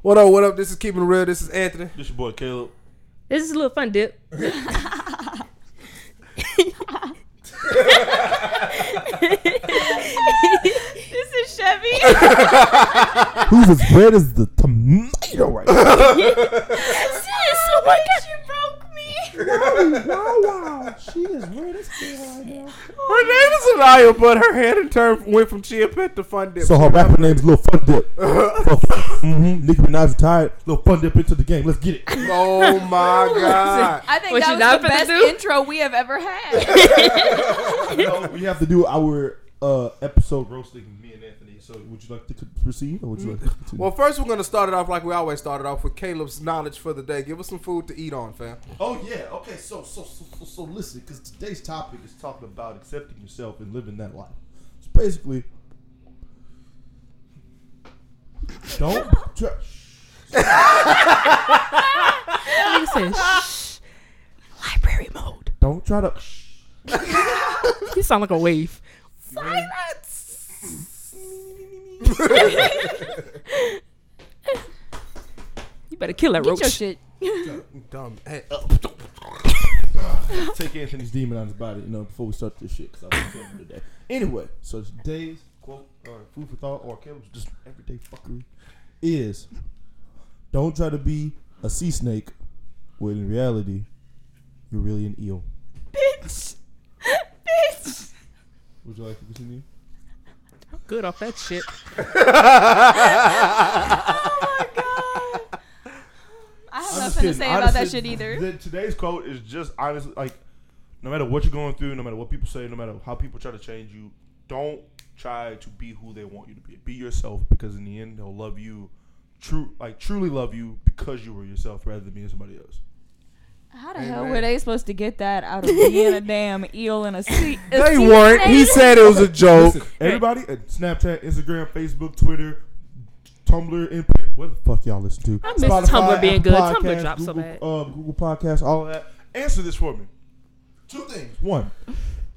What up? What up? This is keeping it real. This is Anthony. This is your boy Caleb. This is a little fun dip. This is Chevy. Who's as red as the tomato right now? Sis, oh my god, you broke me. wow, wow. She is red as hell right now. Her name is Anaya, but her head and turn went from Chia Pet to Fun Dip. So her rapper name's Lil Fun Dip. mm-hmm. Nicki Minaj retired. Lil Fun Dip into the game. Let's get it. Oh my god. I think What that you was the finna best do? intro we have ever had. You know, we have to do our uh, episode roasting me and Anthony. So would you like to proceed or would you like to mm. continue? Well, first we're gonna start it off like we always started off with Caleb's knowledge for the day. Give us some food to eat on, fam. Oh yeah. Okay. So so so so, so listen, because today's topic is talking about accepting yourself and living that life. So basically, don't try. Nigga said, shh. Library mode. Don't try to. You sound like a wave. You better kill that Get roach. your shit. Dumb. Hey, uh, Take Anthony's demon out of his body, you know, before we start this shit, because I was filming today. Anyway, so today's quote, or food for thought, or Caleb's just everyday fuckery, is don't try to be a sea snake when in reality, you're really an eel. Bitch. Bitch. Would you like to continue? Good off that shit. Oh my god. I have I'm nothing to kidding. say about that shit either. The, today's quote is just honestly like, no matter what you're going through, no matter what people say, no matter how people try to change you, don't try to be who they want you to be. Be yourself because in the end they'll love you, true like truly love you because you were yourself rather than being somebody else. How the Amen. hell were they supposed to get that out of being a damn eel in a sea? a they sea weren't. He said it was a joke. Listen, everybody Snapchat, Instagram, Facebook, Twitter, Tumblr, Impact, what the fuck y'all listen to? I miss Tumblr being good. Tumblr dropped so Google, bad. Uh, Google Podcasts, all of that. Answer this for me. Two things. One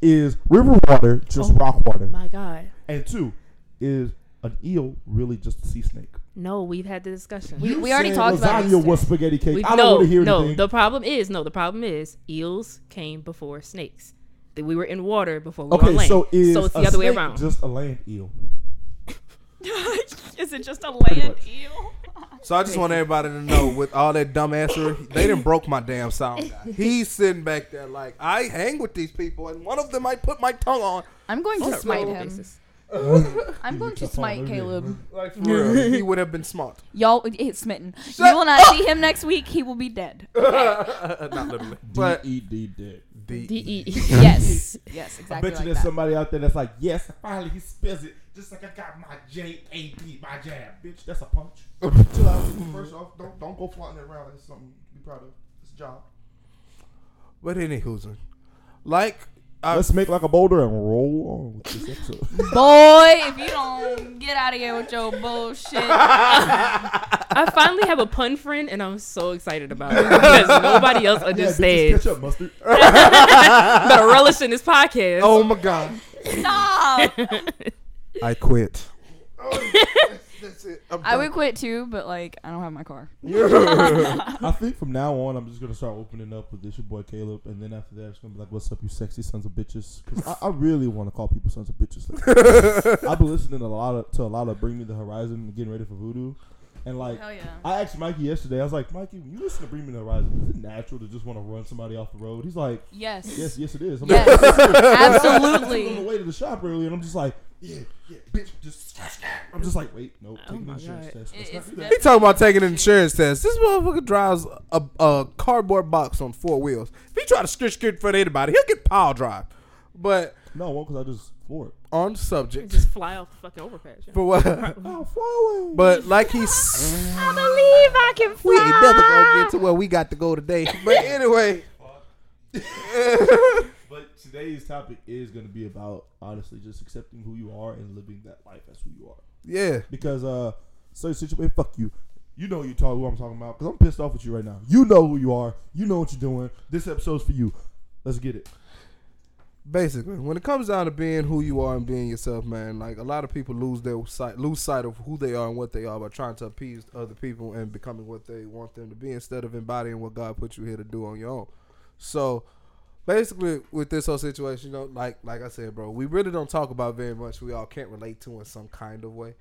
is river water just Oh. rock water, My God. and two is an eel really just a sea snake? No, we've had the discussion. We- we already talked about lasagna this. was spaghetti cake. We- I don't no, want to hear no. anything. The problem is no. The problem is eels came before snakes. That we were in water before we were on okay, land. so is so it's the other way around. just a land eel? Is it just a land eel? So I just want everybody to know, with all that dumb answer, they didn't broke my damn sound guy. He's sitting back there like I hang with these people, and one of them I put my tongue on. I'm going to smite him. basis. I'm going to smite Caleb. Like for real, he would have been smart. Y'all, it's smitten. Shut you will not see him next week. He will be dead. Not literally, but D E D D. the D E. yes. Yes, I bet you like there's that. somebody out there that's like, yes, finally he spells it just like I got my J A P, my jab, bitch. That's a punch. Chill out. First off, don't don't go flaunting it around it's something to be proud of. It's a job. But anywho's like I, Let's make like a boulder and roll on with this episode. Boy, if you don't get out of here with your bullshit. I finally have a pun friend, and I'm so excited about it because nobody else understands. catch up, mustard. Better relish in this podcast. oh my god, Stop. I quit. Oh, That's it. I'm I done. would quit too, but like I don't have my car. I think from now on, I'm just gonna start opening up with this your boy Caleb, and then after that, it's gonna be like, "What's up, you sexy sons of bitches?" Because I, I really want to call people sons of bitches. Like, I've been listening a lot of, to a lot of Bring Me the Horizon, getting ready for Voodoo, and like, Hell yeah. I asked Mikey yesterday. I was like, "Mikey, when you listen to Bring Me the Horizon, is it natural to just want to run somebody off the road?" He's like, Yes. "Yes, yes, it is." I'm Yes. like, on the way to the shop earlier, and I'm just like, "Yeah, yeah, bitch, just." I'm just like, "Wait, no, Oh take an my insurance God. test." Let's It- not do that." He talking about taking an insurance test. This motherfucker drives a, a cardboard box on four wheels. If he try to skirt skirt for anybody, he'll get pile drive. But No, well, because I just floored it. on subject just fly off the fucking overpass. yeah. for what? Oh, fly away. But like he's, I believe I can we ain't never gonna get to where we got to go today. But anyway, But today's topic is going to be about honestly just accepting who you are and living that life as who you are. yeah, Because uh, certain situation, fuck you. You know you talk who I'm talking about. Because I'm pissed off with you right now. You know who you are. You know what you're doing. This episode's for you. Let's get it. basically, when it comes down to being who you are and being yourself, man, like a lot of people lose their sight, lose sight of who they are and what they are by trying to appease other people and becoming what they want them to be instead of embodying what God put you here to do on your own. So, basically, with this whole situation, you know, like like I said, bro, we really don't talk about very much. We all can't relate to in some kind of way.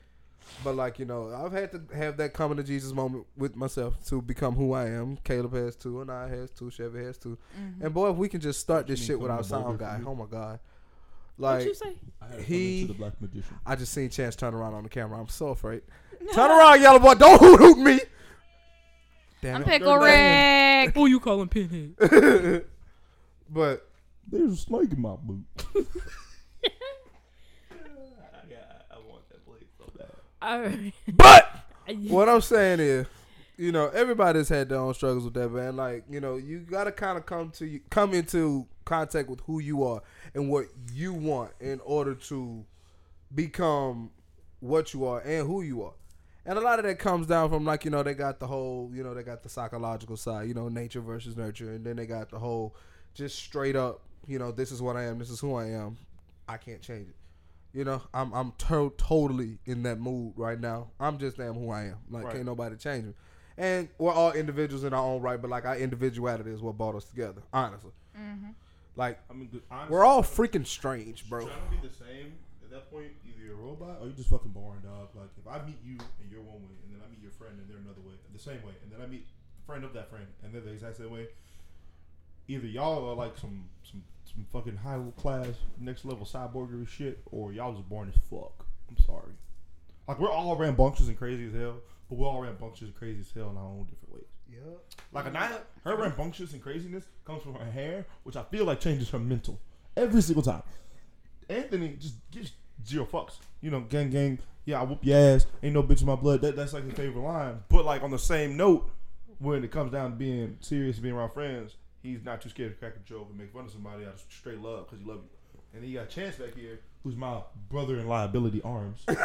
But like you know, I've had to have that coming to Jesus moment with myself to become who I am. Caleb has too, and I has too. Chevy has too. Mm-hmm. And boy, if we can just start this shit without coming sound guy, oh my god! What Like you say? I had to He- come into the black magician. I just seen Chance turn around on the camera. I'm so afraid. Turn around, yellow boy! Don't hoot hoot me. Damn I'm it. Pickle Rick. Who you calling pinhead? but There's a snake in my boot. I want that blade so bad. Alright. but what I'm saying is, you know, everybody's had their own struggles with that, man. Like, you know, you gotta kind of come to come into contact with who you are and what you want in order to become what you are and who you are. And a lot of that comes down from like, you know, they got the whole, you know, they got the psychological side, you know, nature versus nurture, and then they got the whole just straight up, you know, this is what I am, this is who I am. I can't change it. You know, I'm I'm to- totally in that mood right now. I'm just damn who I am. Like, Right. can't nobody change me. And we're all individuals in our own right, but like our individuality is what brought us together. Honestly, mm-hmm. like I mean, the- honestly, we're all freaking strange, bro. Trying to be the same at that point, either you're a robot or you're just fucking boring, dog. Like if I meet you and you're one way, and then I meet your friend and they're another way, the same way, and then I meet a friend of that friend and they're the exact same way. Either y'all are like some some some fucking high class next level cyborgery shit, or y'all was born as fuck. I'm sorry. Like we're all rambunctious and crazy as hell, but we're all rambunctious and crazy as hell in our own different ways. Yeah. Like Anaya, her rambunctious and craziness comes from her hair, which I feel like changes her mental every single time. Anthony just gives zero fucks. You know, gang gang, yeah, I whoop your ass. Ain't no bitch in my blood. That, that's like his favorite line. But like on the same note, when it comes down to being serious being around friends, he's not too scared to crack a joke and make fun of somebody out of straight love because he love you. And then you got Chance back here, who's my brother in liability arms. yeah.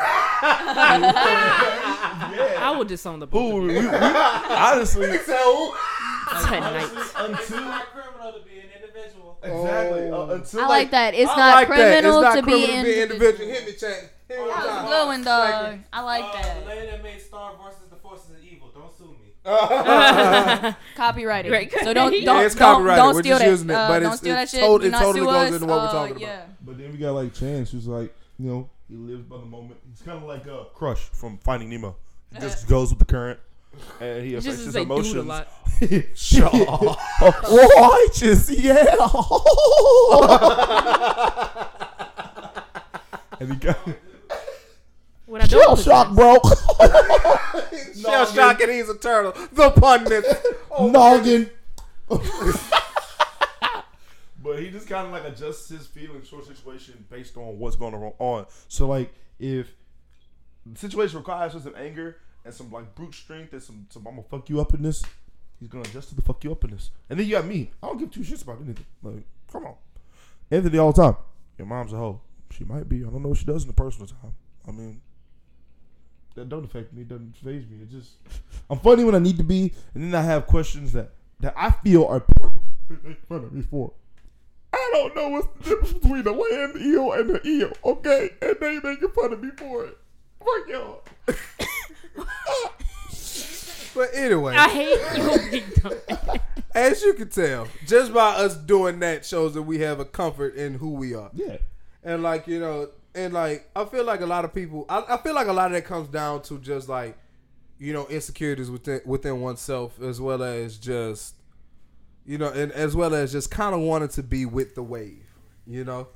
I will disown the both Who, of we, you we, honestly, tonight. until not criminal to be an individual. exactly uh, until I like that. It's I not like that. criminal It's not to criminal be individual. individual. Hit me, Chance. Hit me one That was a time. good dog. I like Uh, The that. lady that made Star versus the Forces of Evil. Don't sue me. Copyrighted. Right. So don't don't it's don't, copyrighted. don't We're steal just that. using it, Uh, but don't it's- steal that shit. tot- it totally goes us. into what we're Uh, talking about. But then we got like Chance, who's like, you know, he lives by the moment. He's kind of like a crush from Finding Nemo. He just goes with the current, and he It's affects just his they do it a emotions. lot. Righteous, yeah. and he got What I don't shock, bro. Shell shock and he's a turtle. The pundit. Oh, Noggin. But he just kind of like adjusts his feelings for a situation based on what's going on. So like if the situation requires some anger and some like brute strength and some some I'm gonna fuck you up in this, he's gonna adjust to the fuck you up in this. And then you got me. I don't give two shits about anything. Like, come on. Anthony all the time. Your mom's a hoe. She might be. I don't know what she does in the personal time. I mean, that don't affect me. It doesn't phase me. It just I'm funny when I need to be, and then I have questions that that I feel are important. They make fun of me for. I don't know what's the difference between the land eel and the eel, okay? And they making fun of me for it. Fuck y'all. But anyway, I hate you, as you can tell, just by us doing that shows that we have a comfort in who we are. Yeah. And like, you know, and like I feel like a lot of people I, I feel like a lot of that comes down to just like, you know, insecurities within within oneself as well as just you know, and as well as just kind of wanting to be with the wave, you know?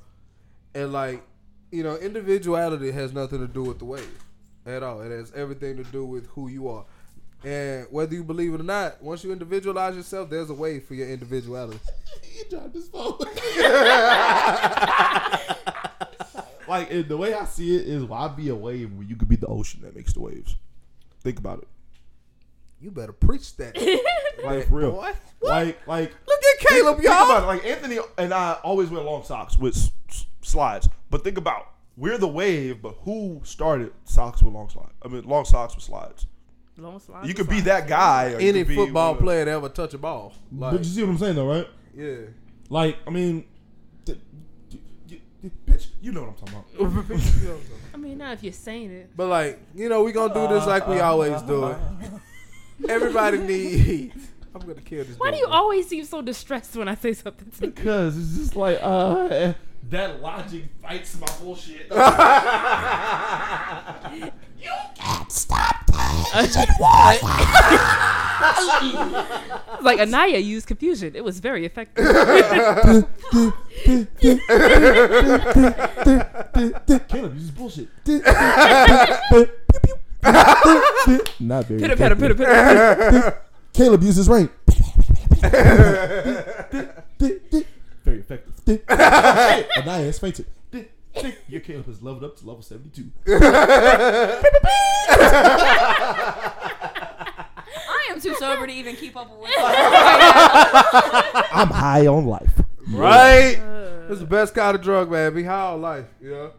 And like, you know, individuality has nothing to do with the wave at all. It has everything to do with who you are. And whether you believe it or not, once you individualize yourself, there's a way for your individuality. He dropped his phone. like and the way I see it is, why be a wave when you could be the ocean that makes the waves? Think about it. You better preach that. Like for real. Boy. Like like Look at Caleb, Think y'all. about it. Like Anthony and I always wear long socks with s- s- slides. But think about we're the wave, but who started socks with long slides? I mean, long socks with slides. Long slides You or could be that guy. Or you Any could football whatever. player to ever touch a ball. but you see what I'm saying though, right? yeah. Like, I mean, th- bitch. You know what I'm talking about. I mean, not if you're saying it. But like, you know, we gonna do this like we always do it. Everybody needs. I'm gonna kill this. Why do you dog. always seem so distressed when I say something to you? Because it's just like uh that logic fights my bullshit. like Anaya used confusion. It was very effective. Caleb uses bullshit. Not very. pitter patter pitter effective. patter. Caleb uses rain. Very effective. Anaya has fainted. Your Caleb has leveled up to level 72. I am too sober to even keep up with. I'm high on life. Right. Uh, It's the best kind of drug, man. Be high on life, you know.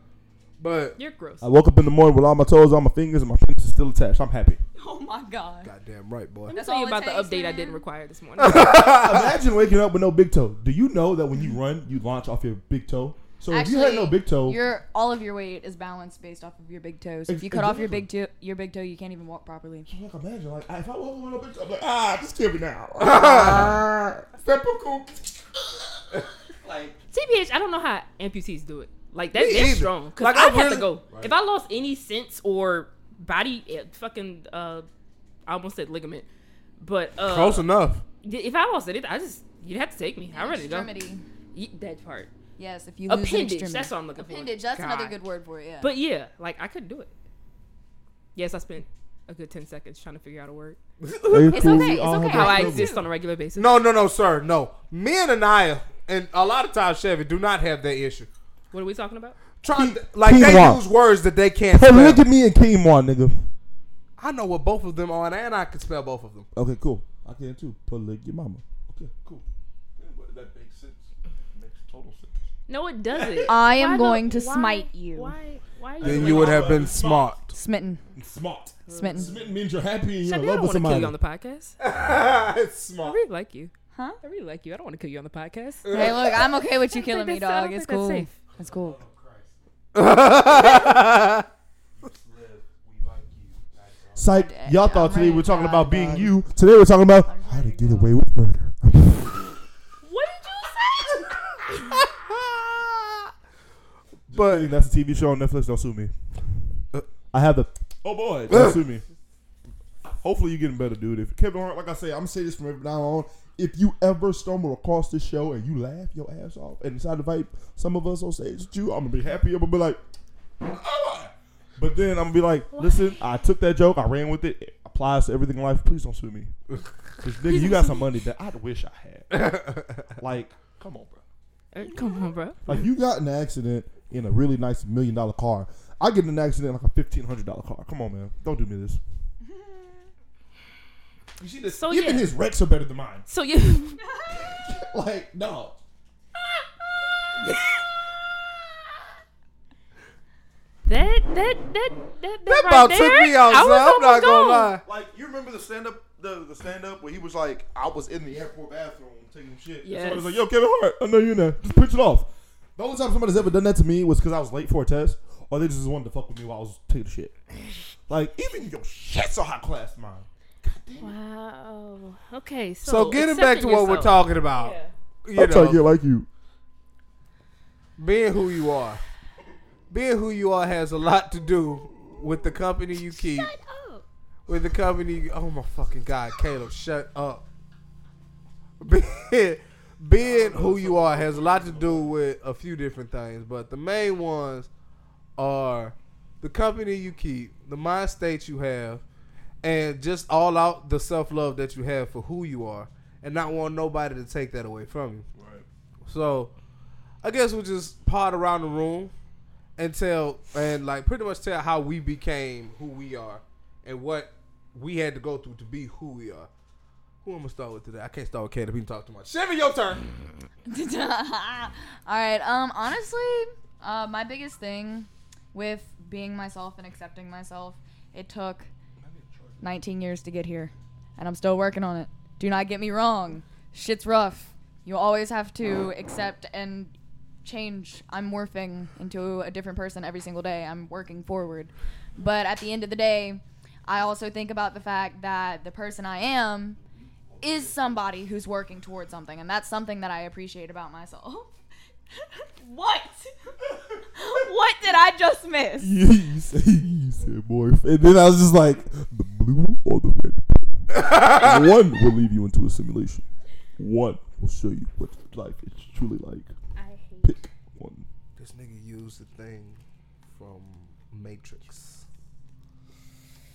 But You're gross. I woke up in the morning with all my toes on my fingers and my fingers are still attached. I'm happy. oh my god. goddamn right, boy. Let me That's tell you all it about the takes, update I man. didn't require this morning. Imagine waking up with no big toe. Do you know that when you run, you launch off your big toe? So if you had no big toe, Your all of your weight is balanced based off of your big toes. If Ex- you cut off your big toe, your big toe, you can't even walk properly. like imagine like if I walk with no big toe, I'm like ah, just kill me now. Ah, Typical. like TBH, I don't know how amputees do it. Like that, Me they're either. strong. Cause Like, I I have to really- go. If I lost any sense or body, eh, fucking, uh, I almost said ligament, but uh, Close enough. if I lost it, I just you'd have to take me. I'm ready to go. That part. Yes, if you lose an Appendage. extremity. That's what I'm looking for. Appendage. That's another good word for it. Yeah. But yeah, like I couldn't do it. Yes, I spent a good ten seconds trying to figure out a word. It's okay, it's okay. How I I exist on a regular basis. No, no, no, sir. No. Me and Anaya, and a lot of times Chevy, do not have that issue. What are we talking about? Trying to, like they quinoa. use words that they can't Hey, spell. look at me and quinoa, nigga. I know what both of them are, and I can spell both of them. Okay, cool. I can too. Put leg your mama. Okay, cool. That makes sense. Makes total sense. No, it doesn't. I am Why going the- to why- smite you. Why? Why? Are you Then you would have been smart. Smitten. Smart. Smitten. Smitten means you're happy and you're Shadi, in I love don't with want to kill somebody. you on the podcast. it's I smart. really like you. Huh? I really like you. I don't want to kill you on the podcast. Hey, look, I'm okay with you killing me, that's- I dog. don't It's think that's cool. safe. It's cool. Live, we like you. Psych. Y'all thought today we were talking about being you. Today we're talking about how to get away with murder. What did you say? But that's a TV show on Netflix. Don't sue me. I have the. Oh boy, don't sue me. Hopefully you're getting better, dude. If Kevin Hart, like I say, I'm gonna say this from now on. If you ever stumble across this show and you laugh your ass off and decide to invite some of us on stage with you, I'm gonna be happy. I'm gonna be like, "Alright." but then I'm gonna be like, listen, I took that joke, I ran with it. It applies to everything in life. Please don't sue me. 'Cause, nigga, you got some money that I wish I had. like, come on, bro. Uh, Come on, bro. Like you got an accident in a really nice million dollar car. I get in an accident in like a fifteen hundred dollar car. Come on, man. Don't do me this. You see this? So, Even yeah. his wrecks are better than mine. So you. Like, no. That that that that that, That right about there, took me out, I was I'm not almost gonna gone. lie. Like you remember the stand up, the the stand up where he was like, I was in the airport bathroom taking shit. Yes. Somebody's like, yo, Kevin Hart, I know you're in there. Just pitch it off. The only time somebody's ever done that to me was because I was late for a test, or they just wanted to fuck with me while I was taking the shit. Like, even your shit's so high class, mine. Wow. Okay. So, So getting back to accepting what we're yourself. talking about, Yeah. you I'm trying to know, get like you. being who you are, being who you are has a lot to do with the company you keep, Oh. with the company. Oh my fucking god, Caleb, shut up. Being, being who you are has a lot to do with a few different things, but the main ones are the company you keep, the mind state you have, and just all out the self love that you have for who you are, and not want nobody to take that away from you. Right. So, I guess we'll just pod around the room and tell, and like pretty much tell how we became who we are and what we had to go through to be who we are. Who am gonna start with today? I can't start with Caleb. He talk too much. Chevy, your turn. All right. Um. Honestly, uh, my biggest thing with being myself and accepting myself, it took 19 years to get here, and I'm still working on it. Do not get me wrong. Shit's rough. You always have to accept and change. I'm morphing into a different person every single day. I'm working forward. But at the end of the day, I also think about the fact that the person I am is somebody who's working towards something, and that's something that I appreciate about myself. what? what did I just miss? you, you said you said morph, and then I was just like the blue or the red pill. One will lead you into a simulation. One will show you what life is truly like. I hate Pick one. This nigga used the thing from Matrix.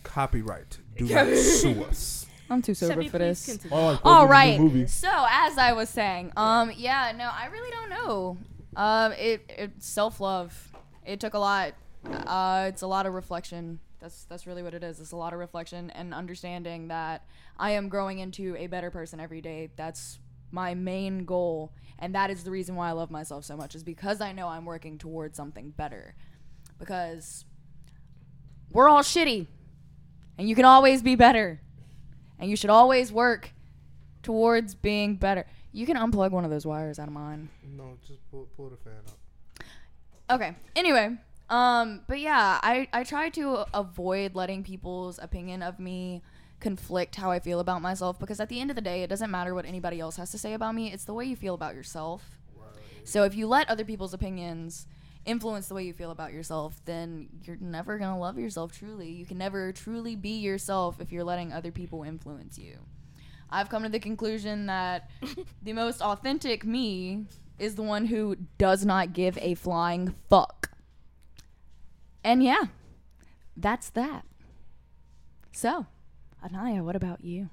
Copyright. Do not sue us. I'm too sober Chevy, for this. continue. Oh, like All Pokemon right. Movie. So as I was saying, um, yeah, no, I really don't know. Um, it, it self love. It took a lot. Uh, it's a lot of reflection. That's that's really what it is. It's a lot of reflection and understanding that I am growing into a better person every day. That's my main goal, and that is the reason why I love myself so much. Is because I know I'm working towards something better. Because we're all shitty, and you can always be better, and you should always work towards being better. You can unplug one of those wires out of mine. No, just pull, pull the fan up. Okay. Anyway, um, but yeah, I I try to avoid letting people's opinion of me conflict how I feel about myself because at the end of the day, it doesn't matter what anybody else has to say about me. It's the way you feel about yourself. So if you let other people's opinions influence the way you feel about yourself, then you're never going to love yourself truly. You can never truly be yourself if you're letting other people influence you. I've come to the conclusion that the most authentic me is the one who does not give a flying fuck. And yeah, that's that. So, Anaya, what about you?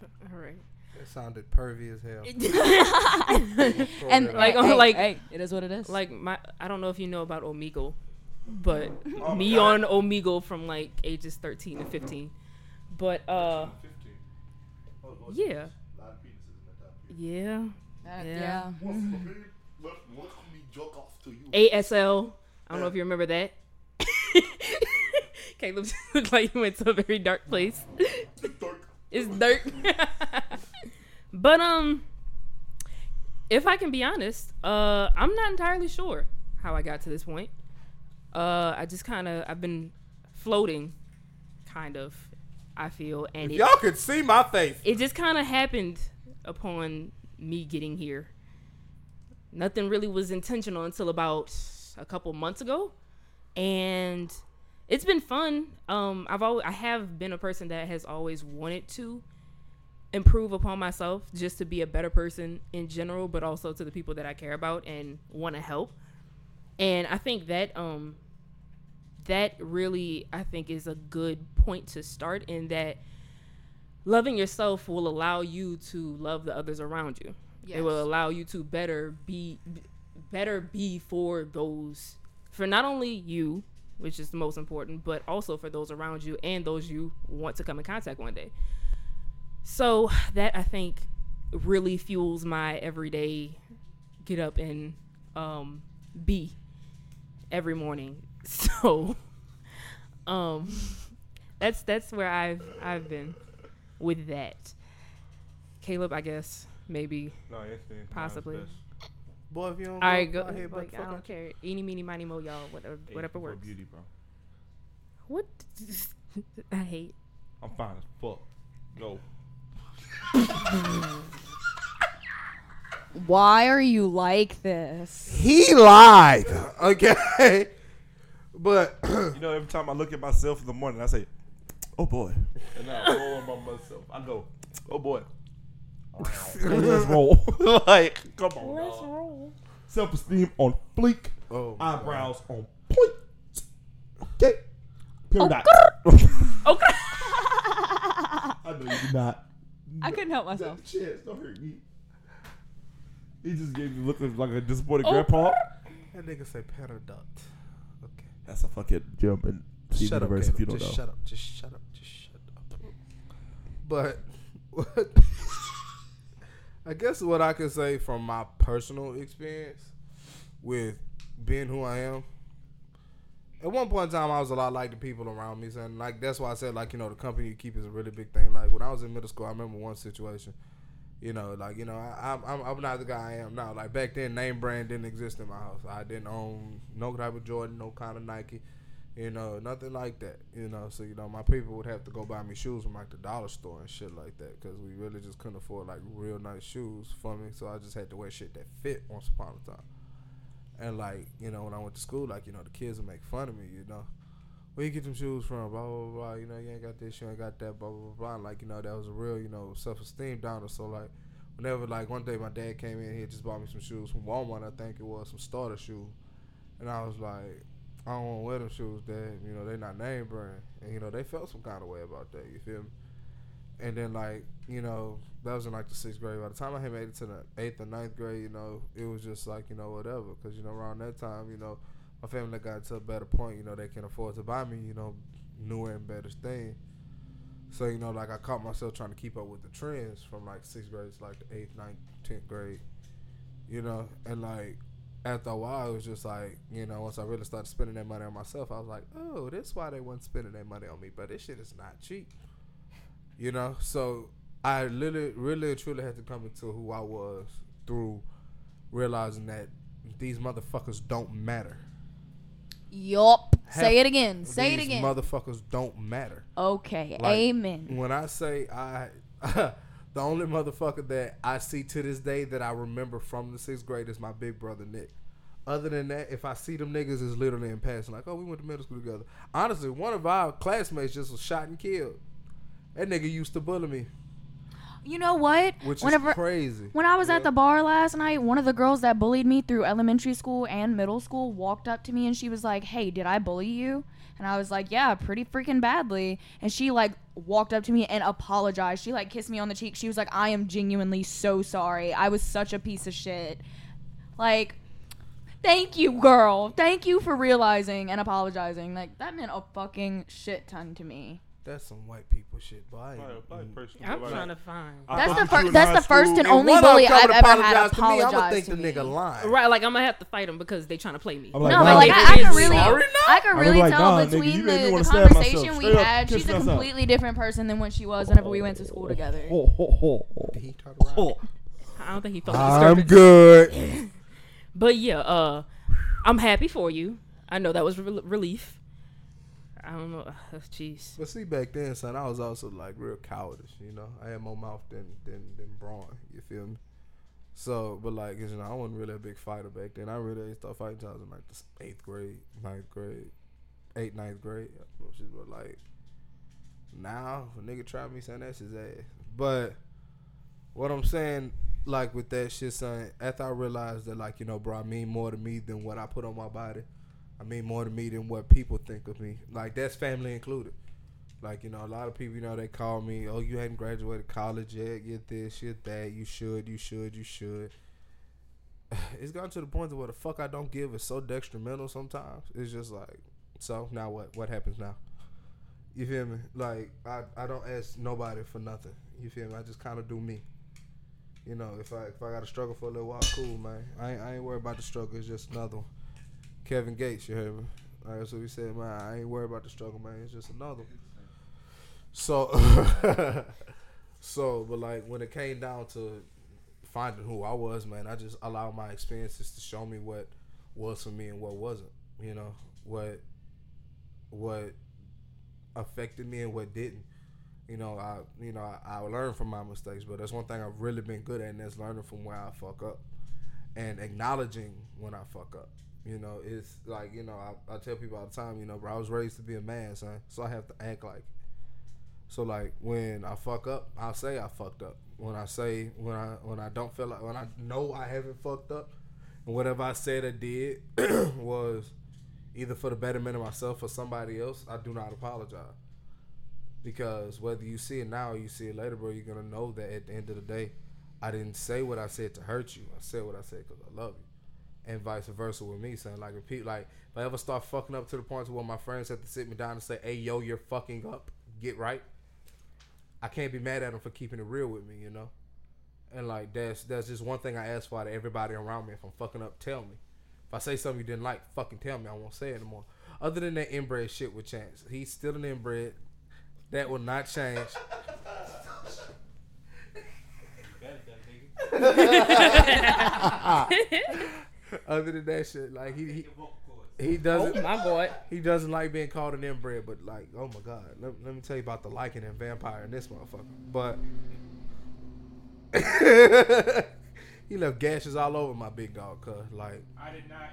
All right. It sounded pervy as hell. And Like, hey, hey, like- hey, it is what it is. Like my, I don't know if you know about Omegle, but Oh, me on Omegle from like ages 13 to 15. But uh, yeah, yeah, That- yeah. yeah. ASL. I don't know if you remember that. Caleb looked like he went to a very dark place. It's dark. it's dark. But um, if I can be honest, uh, I'm not entirely sure how I got to this point. Uh, I just kind of I've been floating, kind of. I feel, and If it, y'all could see my face. it just kind of happened upon me getting here. Nothing really was intentional until about a couple months ago, and it's been fun. Um, I've always I have been a person that has always wanted to improve upon myself, just to be a better person in general, but also to the people that I care about and want to help. And I think that um, that really I think is a good point to start in that loving yourself will allow you to love the others around you. It will allow you to better be better be for those for not only you, which is the most important, but also for those around you and those you want to come in contact one day. So that I think really fuels my everyday get up and um be every morning. So um that's that's where I've I've been with that. Caleb, I guess maybe. No, Anthony. Possibly. Boy, if you don't All right, go, go. out here, Like, I don't care. Eeny, meeny, miny, mo, y'all. Whatever, whatever works. Beauty, bro. What? I hate. I'm fine as fuck. Go. Why are you like this? He lied. Okay. But You know, every time I look at myself in the morning, I say, "Oh boy," and I roll on myself. I go, "Oh boy." Let's roll. like, come on. Let's dog. roll. Self esteem on fleek. oh, my Eyebrows on point. Okay. Paradox. Okay. I know you did not. I couldn't help myself. Chance, don't hurt me. He just gave me look like a disappointed Oh. grandpa. That nigga say paraduct. Okay. That's a fucking gem in Steven shut Universe Caleb. if you don't just know. shut up. Just shut up. Just shut up. But what? I guess what I can say from my personal experience with being who I am. At one point in time, I was a lot like the people around me, and like that's why I said like you know the company you keep is a really big thing. Like when I was in middle school, I remember one situation. You know, like you know, I, I'm I'm not the guy I am now. Like back then, name brand didn't exist in my house. I didn't own no type of Jordan, no kind of Nike, you know, nothing like that. You know, so you know, my people would have to go buy me shoes from like the dollar store and shit like that because we really just couldn't afford like real nice shoes for me. So I just had to wear shit that fit once upon a time. And like you know, when I went to school, like you know, the kids would make fun of me. You know, where you get them shoes from? Blah blah blah. You know, you ain't got this, you ain't got that. Blah blah blah. And, like you know, that was a real you know self esteem downer. So like, whenever like one day my dad came in, he just bought me some shoes from Walmart. I think it was some starter shoes, and I was like, I don't want to wear them shoes, Dad. You know, they not name brand, and you know they felt some kind of way about that. You feel me? And then like you know that was in like the sixth grade. By the time I had made it to the eighth or ninth grade, you know it was just like you know whatever. Because you know around that time, you know my family got to a better point. You know they can afford to buy me you know newer and better things. So you know like I caught myself trying to keep up with the trends from like sixth grade to like the eighth, ninth, tenth grade. You know, and like after a while, it was just like, you know, once I really started spending that money on myself, I was like, oh, this why they wasn't spending that money on me. But this shit is not cheap. You know? So I literally, really truly had to come into who I was through realizing that these motherfuckers don't matter. Yup. Say it again. Say it again. These. Motherfuckers don't matter. okay. Like, Amen. When I say I, the only motherfucker that I see to this day that I remember from the sixth grade is my big brother Nick. Other than that, if I see them niggas, is literally in passing. Like, oh, we went to middle school together. Honestly, one of our classmates just was shot and killed. That nigga used to bully me, You know what? which Whenever is crazy. when I was Yeah. at the bar last night, one of the girls that bullied me through elementary school and middle school walked up to me and she was like, "Hey, did I bully you?" And I was like, "Yeah, pretty freaking badly." And she like walked up to me and apologized. She like kissed me on the cheek. She was like, "I am genuinely so sorry. I was such a piece of shit." Like Thank you, girl. Thank you for realizing and apologizing. Like that meant a fucking shit ton to me. That's some white people shit, boy. I ain't- Black- black person, I'm like- trying to find. That's the first. That's the first and only one of them bully I've to ever had apologize to me, I'ma apologize think to the me. nigga lying. Right, like I'm gonna have to fight him because they trying to play me. I'm like, no, but like I, I can really, sorry I can really like, tell nah, nigga, between you made me the, wanna the stab myself. conversation we Straight up, had. kiss She's a myself. completely different person than what she was whenever we went to school together. Ho, ho, ho, ho. Did he turn around? I don't think he felt I'm disturbed. good. But yeah, uh, I'm happy for you. I know that was rel relief. I don't know. Jeez. But see, back then, son, I was also like real cowardice. You know, I had more mouth than than than brawn. You feel me? So, but like you know, I wasn't really a big fighter back then. I really started fighting till I was in like the eighth grade, ninth grade, eighth, ninth grade. Which is what like now, a nigga try me, son, that's his ass. But what I'm saying, like with that shit, son, after I realized that, like you know, bro, I mean more to me than what I put on my body. I mean more to me than what people think of me. Like that's family included. Like you know, a lot of people, you know, they call me, "Oh, you hadn't graduated college yet. Get this, get that. You should, you should, you should." It's gotten to the point where the fuck I don't give is so detrimental. Sometimes it's just like, so now what? What happens now? You feel me? Like I, I don't ask nobody for nothing. You feel me? I just kind of do me. You know, if I if I got to struggle for a little while, cool, man. I ain't, I ain't worried about the struggle. It's just another one. Kevin Gates, you heard me? That's what he said, man. I ain't worried about the struggle, man. It's just another. So, so, but like when it came down to finding who I was, man, I just allowed my experiences to show me what was for me and what wasn't. You know, what what affected me and what didn't. You know, I you know I, I learned from my mistakes, but that's one thing I've really been good at, and that's learning from where I fuck up and acknowledging when I fuck up. You know, it's like you know I, I tell people all the time, you know, bro, I was raised to be a man, son, so I have to act like. it. So like when I fuck up, I'll say I fucked up. When I say when I when I don't feel like when I know I haven't fucked up, and whatever I said or did was either for the betterment of myself or somebody else, I do not apologize. Because whether you see it now or you see it later, bro, you're gonna know that at the end of the day, I didn't say what I said to hurt you. I said what I said because I love you, and vice versa with me, son. Like if people, like if I ever start fucking up to the point to where my friends have to sit me down and say, "Hey, yo, you're fucking up. Get right." I can't be mad at them for keeping it real with me, you know. And like that's that's just one thing I ask for out of everybody around me. If I'm fucking up, tell me. If I say something you didn't like, fucking tell me. I won't say it anymore. Other than that inbred shit with Chance, he's still an inbred. That will not change. Other than that shit, like he he, Your vocal cords. he Oh doesn't Oh my god. he doesn't like being called an inbred, but like oh my god, let, let me tell you about the liking and vampire in this motherfucker. But he left gashes all over my big dog, cuz like I did not.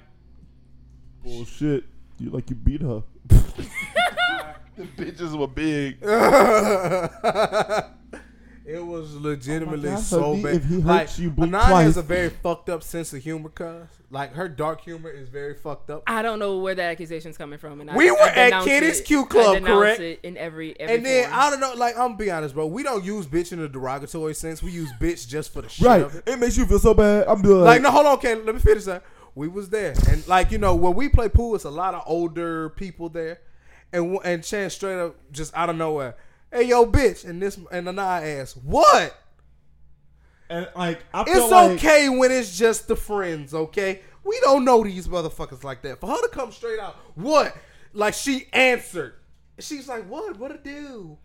Bullshit. You like you beat her. The bitches were big. It was oh legitimately Oh God, so Hubby, bad. if he hurts like, you, blink Anaya has twice. a very fucked up sense of humor, cuz like her dark humor is very fucked up. I don't know where that accusation's coming from. And I, We were I at denounce Kitty's it- Q I Club, denounce correct? It in every, every And then form. I don't know, like I'm gonna be honest, bro. We don't use bitch in a derogatory sense. We use bitch just for the shit Right. of it. It makes you feel so bad. I'm doing Like, no, hold on, okay, let me finish that. We was there, and like you know, when we play pool, it's a lot of older people there, and w- and Chan straight up just out of nowhere, hey yo, bitch, and this and then I asked, what? And like I feel It's like okay when it's just the friends, okay? We don't know these motherfuckers like that. For her to come straight out, what? Like she answered. She's like, what? What to do?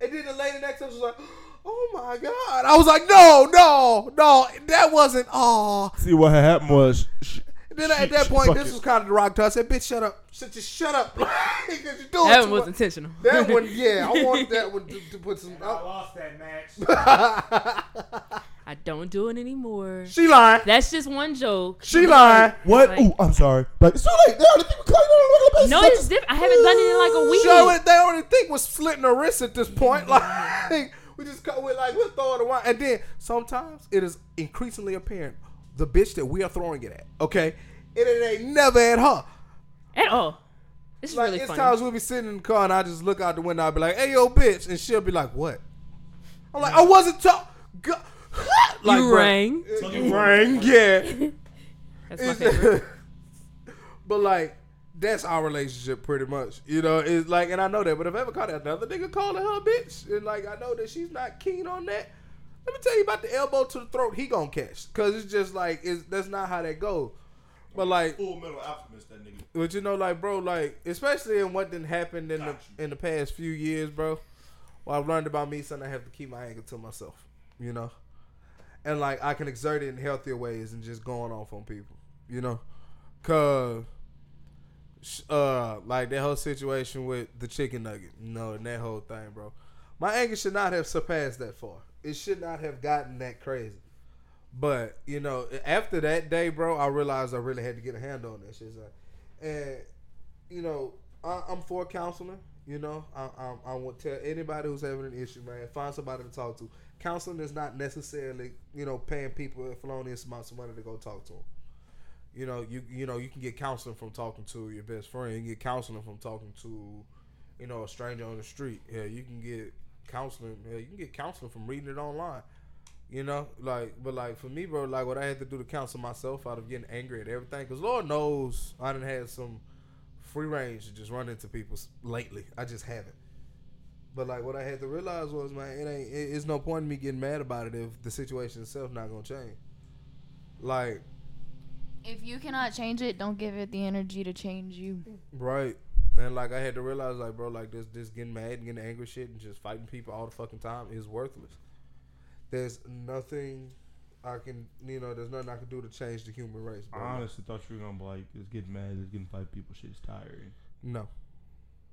And then the lady next to us was like, oh my god. I was like, no, no, no, that wasn't all. see what happened was sh- Then she- at that point, this it. was kind of the derogatory. I said, bitch, shut up. Shut, just shut up. Like, 'cause you're doing that one was much. intentional. That one, yeah, I wanted that one to, to put some. I lost that match. I don't do it anymore. she lying. That's just one joke. She lying. What? Like- Ooh, I'm sorry. Like it's too late. They already think we're calling No, it's different. I haven't done it in like a week. Show it. They only think we're slitting her wrist at this point. Like we just cut with like we're throwing it around, and then sometimes it is increasingly apparent the bitch that we are throwing it at. Okay, it, it ain't never at her. At all. It's Like really it's funny. times we'll be sitting in the car and I just look out the window. I'll be like, "Hey, yo, bitch," and she'll be like, "What?" I'm like, "I wasn't talking." like, you rang. Uh, you rang, yeah. That's my favorite. but like that's our relationship pretty much. You know, it's like and I know that, but if I ever caught another nigga calling her a bitch, and like I know that she's not keen on that, let me tell you about the elbow to the throat he gonna catch. Cause it's just like it's that's not how that goes. But like Full metal alchemist, that nigga. but you know, like bro, like especially in what didn't happen in the you. in the past few years, bro. Well, I've learned about me, son, I have to keep my anger to myself. You know, and like I can exert it in healthier ways and just going off on people. You know, cause uh, like that whole situation with the chicken nugget, you know, and that whole thing, bro. My anger should not have surpassed that far. It should not have gotten that crazy. But you know, after that day, bro, I realized I really had to get a handle on that shit. And you know, I, I'm for counseling. You know, I, I, I would tell anybody who's having an issue, man, find somebody to talk to. Counseling is not necessarily, you know, paying people felonious amounts of money to go talk to them. You know, you you know, you can get counseling from talking to your best friend. You can get counseling from talking to, you know, a stranger on the street. Yeah, you can get counseling. Yeah, you can get counseling from reading it online. You know, like, but like for me, bro, like what I had to do to counsel myself out of getting angry at everything, because Lord knows I done had some free range to just run into people lately. I just haven't. But like what I had to realize was, man, it ain't. It, it's no point in me getting mad about it if the situation itself not gonna change. Like, If you cannot change it, don't give it the energy to change you. right. And like I had to realize, like, bro, like this, this getting mad and getting angry shit and just fighting people all the fucking time is worthless. There's nothing I can, you know, there's nothing I can do to change the human race. Bro. I honestly thought you were gonna be like, just getting mad, just getting to fight people. shit. Shit's tiring. No,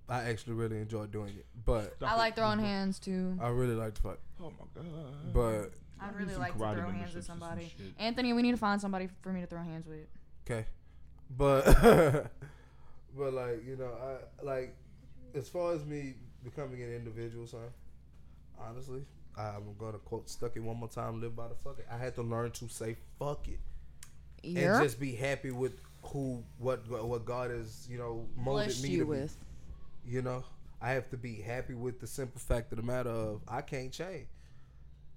I actually really enjoy doing it, but I like throwing hands too. I really like to fight. Oh my god. But I'd really like to throw hands with or some somebody. Anthony, we need to find somebody for me to throw hands with. Okay, but but like you know, I like as far as me becoming an individual, son. Honestly, I'm gonna quote "Stuck it one more time." Live by the fuck it. I had to learn to say "fuck it" Yeah. and just be happy with who, what, what God has, you know, molded Blessed me you to be. with. You know, I have to be happy with the simple fact of the matter of I can't change.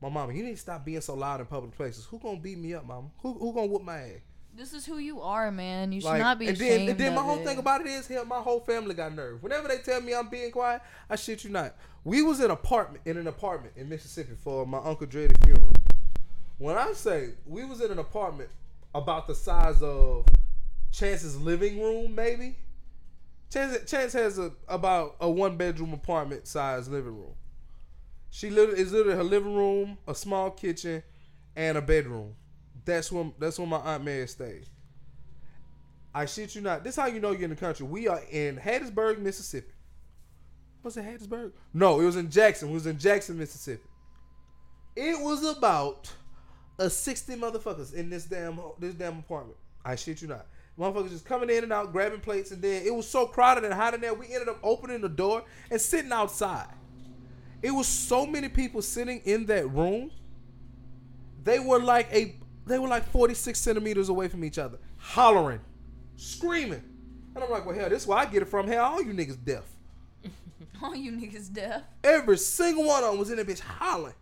My mama, you need to stop being so loud in public places. Who gonna beat me up, mama? Who who gonna whoop my ass? This is who you are, man. You should Like, not be and ashamed then, and then my whole it. thing about it is, hell, my whole family got nerve. Whenever they tell me I'm being quiet, I shit you not. We was in apartment in an apartment in Mississippi for my uncle Dreddy funeral. When I say we was in an apartment about the size of Chance's living room, maybe. Chance, Chance has a about a one bedroom apartment size living room. She literally is literally her living room, a small kitchen, and a bedroom. That's when that's when my aunt Mary stayed. I shit you not. This how you know you're in the country. We are in Hattiesburg, Mississippi. Was it Hattiesburg? No, it was in Jackson. It was in Jackson, Mississippi. It was about a 60 motherfuckers in this damn this damn apartment. I shit you not. Motherfuckers just coming in and out, grabbing plates, and then it was so crowded and hot in there. We ended up opening the door and sitting outside. It was so many people sitting in that room. They were like a they were like 46 centimeters away from each other, hollering, screaming. And I'm like, well, hell, this is where I get it from. Hell, all you niggas deaf. All you niggas deaf. Every single one of them was in that bitch hollering.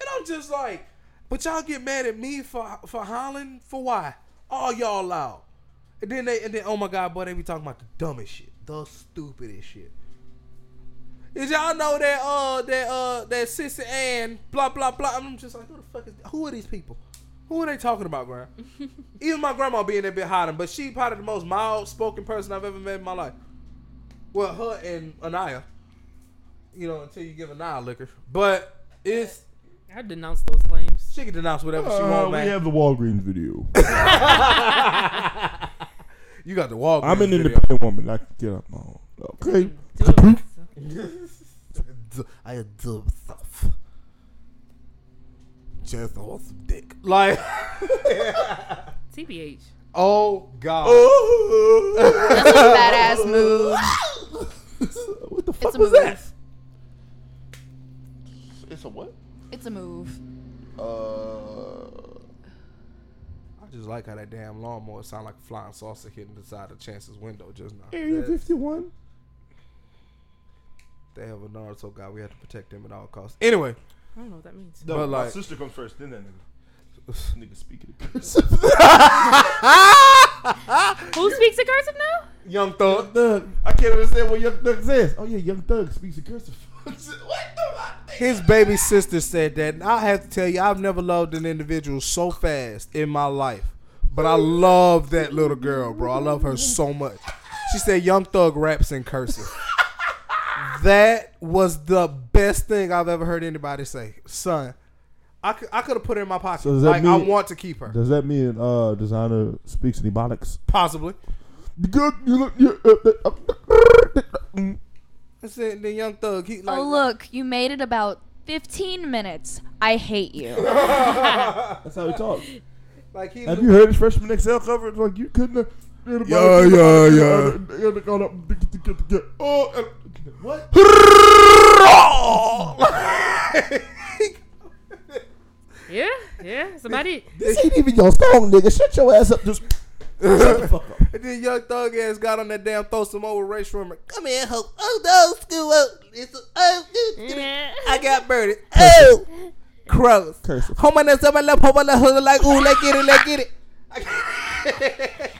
And I'm just like, but y'all get mad at me for for hollering for why? All y'all loud. And then they and then oh my god, boy, they be talking about the dumbest shit, the stupidest shit. Did y'all know that uh that uh that sister Ann blah blah blah? I'm just like, who the fuck is who are these people? Who are they talking about, Graham? Even my grandma being a bit hotter, but she probably the most mild spoken person I've ever met in my life. Well, her and Anaya. You know, until you give Anaya liquor. But it's I denounce those claims. she can denounce whatever she Uh, want, we man. have the Walgreens video. you got the wall. I'm an independent woman. I can get up my own. Okay. Do it. I do stuff. Just want some dick. Like, TBH. oh god. That's a badass move. what the It's fuck a was move. that? It's a what? It's a move. Uh, I just like how that damn lawnmower sound like a flying saucer hitting the side of Chance's window just now. Area That- 51. They have a Naruto guy. We have to protect him at all costs. Anyway, I don't know what that means. no, But my like- sister comes first, then that nigga. nigga speaking. Who speaks in cursive now? Young Young Thug. Thug. I can't even understand what Young Thug says. Oh yeah, Young Thug speaks in cursive. what the fuck? His baby sister said that. And I have to tell you, I've never loved an individual so fast in my life. But I love that little girl, bro. I love her so much. She said Young Thug raps in cursive. That was the best thing I've ever heard anybody say. Son, I could, I could have put her in my pocket. So does that like, I want to keep her. Does that mean uh designer speaks in ebonics? Possibly. Good. You look. You, uh, uh, uh, I said the Young Thug. He, like, oh look, you made it about 15 minutes. I hate you. That's how he talks. Like he Have you heard his freshman Excel cover? It's like you couldn't. have- Yeah, yeah, yeah. Oh, uh, what? Yeah, yeah. Somebody. This ain't even your song, nigga. Shut your ass up. Just shut the fuck up. And then young thug ass got on that damn throw some over Rae Sremmurd. Come here, ho. Oh no, school up. It's a, oh, Yeah. I got birdie. Oh, crows. Cursive. Home on that summer love, home on the hood like ooh, let's get it, let's get it.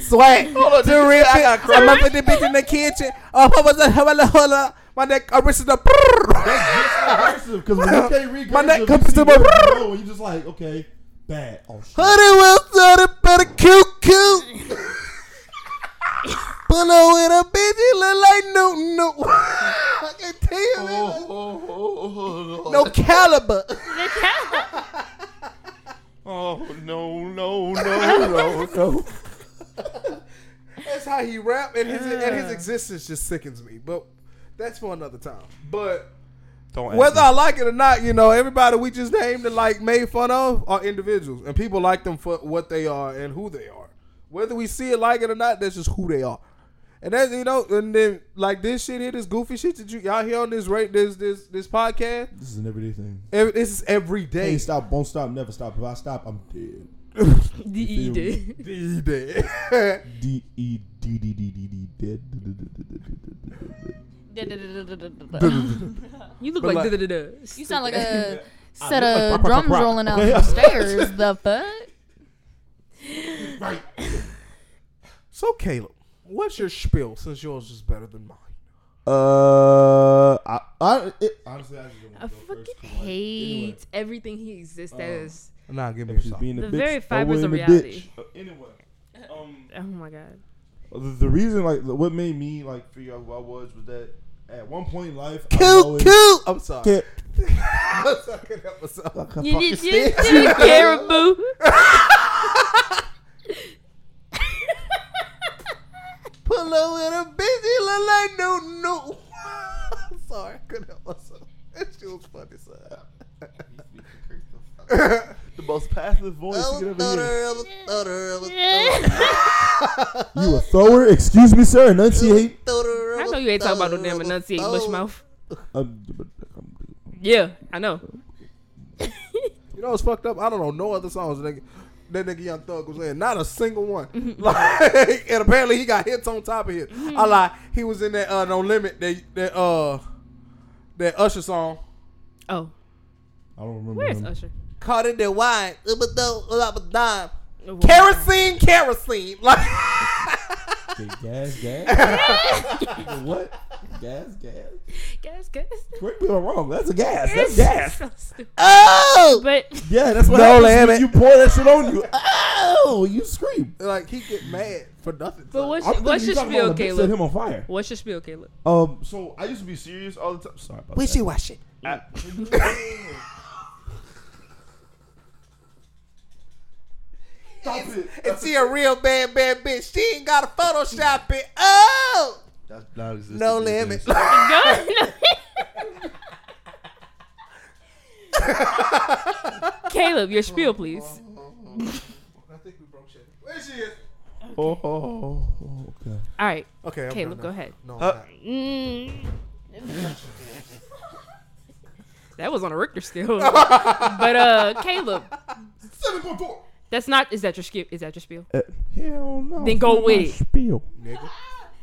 Swag. Hold on, to did you rip say I it. got I'm up in the bitch in the kitchen. Oh, home on the home on the hood. uh, My neck, I wrist is the. cursive because when you can't read My neck comes to see my- words below and you just like okay, bad. Oh shit. Honey will started better cute cute. Pull up with a bitch, he look like no no. I can tell you. No caliber. Oh no no no no, no. That's how he rap, and his and his existence just sickens me. But that's for another time. But Don't whether I like it or not, you know, everybody we just named and like made fun of are individuals, and people like them for what they are and who they are. Whether we see it like it or not, that's just who they are. And that's you know, and then like this shit here, this goofy shit that you y'all hear on this rate, this this this podcast. This is an everyday thing. Every, this is every day. Hey, stop, won't stop, never stop. If I stop, I'm dead. D did. D day. D E D D D D D dead. You look like. You sound like a I set of like rock, rock, drums rolling out the stairs. The fuck? so Caleb, what's your spiel since yours is better than mine? Uh, I, I it, honestly, I just I wanna go fucking first 'cause, like, anyway, everything he exists Um, as. Nah, give me if a she's song. being a The bitch, very throw fibers in of the reality. ditch. Uh, anyway, um, Oh my god. The, the reason, like, the- what made me like figure out who I was was that at one point in life, I was Cute, always- cute. I'm sorry. Can't- could help myself. Like a You fucking did stick. you caribou. Pull over in a bitch, he look like no no. Sorry, I couldn't help myself. That shit was funny, son. The most passive voice you could ever hear. You a thrower? Excuse me, sir. Enunciate. I know you ain't talking about no damn enunciate bush mouth. Yeah, I know. You know what's fucked up? I don't know no other songs that nigga, that nigga Young Thug was in. Not a single one. like, and apparently he got hits on top of hits. I lie. He was in that uh, No Limit that that uh that Usher song. Oh, I don't remember. where's him. Usher? Caught in the wine. Kerosene, kerosene, kerosene. Like gas, gas. what? Gas, gas. Gas, gas. Correct me if I'm wrong. That's a gas. That's gas. So oh, But Yeah, that's what No happens you pour that shit on you. Oh, you scream. like he get mad for nothing. but what's I'm what's thinking your you spiel, the Set him on fire. What's your spiel, Caleb? Um, So I used to be serious all the time. Sorry about wishy that. washy. I- Stop it. And she a real bad, bad bitch. She ain't got to Photoshop it. Oh, That's non-existent no these limit. days. Caleb, your spiel, please. I think we broke shit. Where she is? oh, oh, oh, okay. All right, Okay, I'm Caleb, go ahead. No, Huh? Mm. that was on a Richter scale. but uh, Caleb, Seven point four. That's not. Is that your spiel? Is that your spiel? Uh, hell no. Then go not with my it. Spiel. nigga.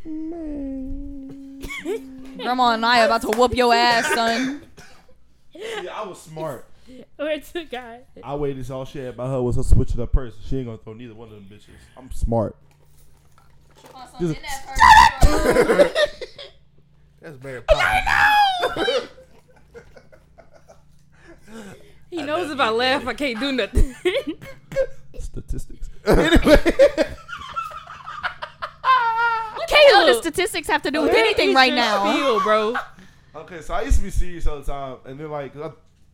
Man. Grandma and I about to whoop your ass, son. Yeah, I was smart. Where's the guy? I waited this all shit about her was her switching up purse. She ain't gonna throw neither one of them bitches. I'm smart. Just- That's very popular. He knows if I laugh, I can't do nothing. Statistics. What the hell does Caleb, statistics have to do with where anything right now? Spiel, bro. Okay, so I used to be serious all the time, and then like, I,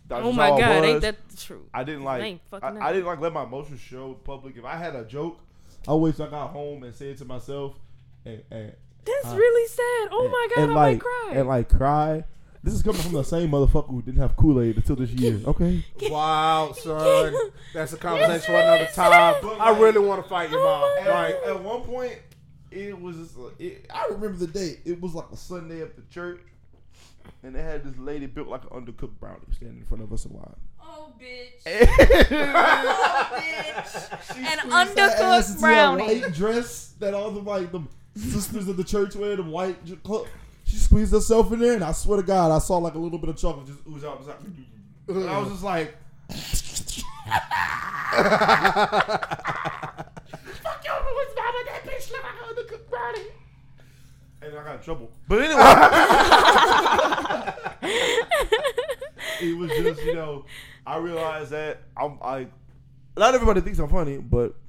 that's Oh my how I god, ain't was. that true? I didn't like. I, I didn't like let my emotions show public. If I had a joke, I wait till I got home and said to myself, and and, That's Uh, really sad. Oh my god, and I like might cry. and like cry. This is coming from the same motherfucker who didn't have Kool Aid until this year. Okay. Wow, son. That's a conversation for another time. I really want to fight your oh mom. at, Like, at one point, it was. Just, it, I remember the day. it was like a Sunday at the church, and they had this lady built like an undercooked brownie standing in front of us in line. Oh, bitch. Oh bitch! She An squeezed her ass undercooked brownie. That white dress that all the like the sisters of the church wear, the white j- clo- She squeezed herself in there, and I swear to God, I saw like a little bit of chocolate just ooze out. It was like- And I was just like, Fuck your what's mama that bitch look like an undercooked brownie. and I got in trouble. But anyway, it was just you know, I realized that I'm I. Not everybody thinks I'm funny, but Ain't that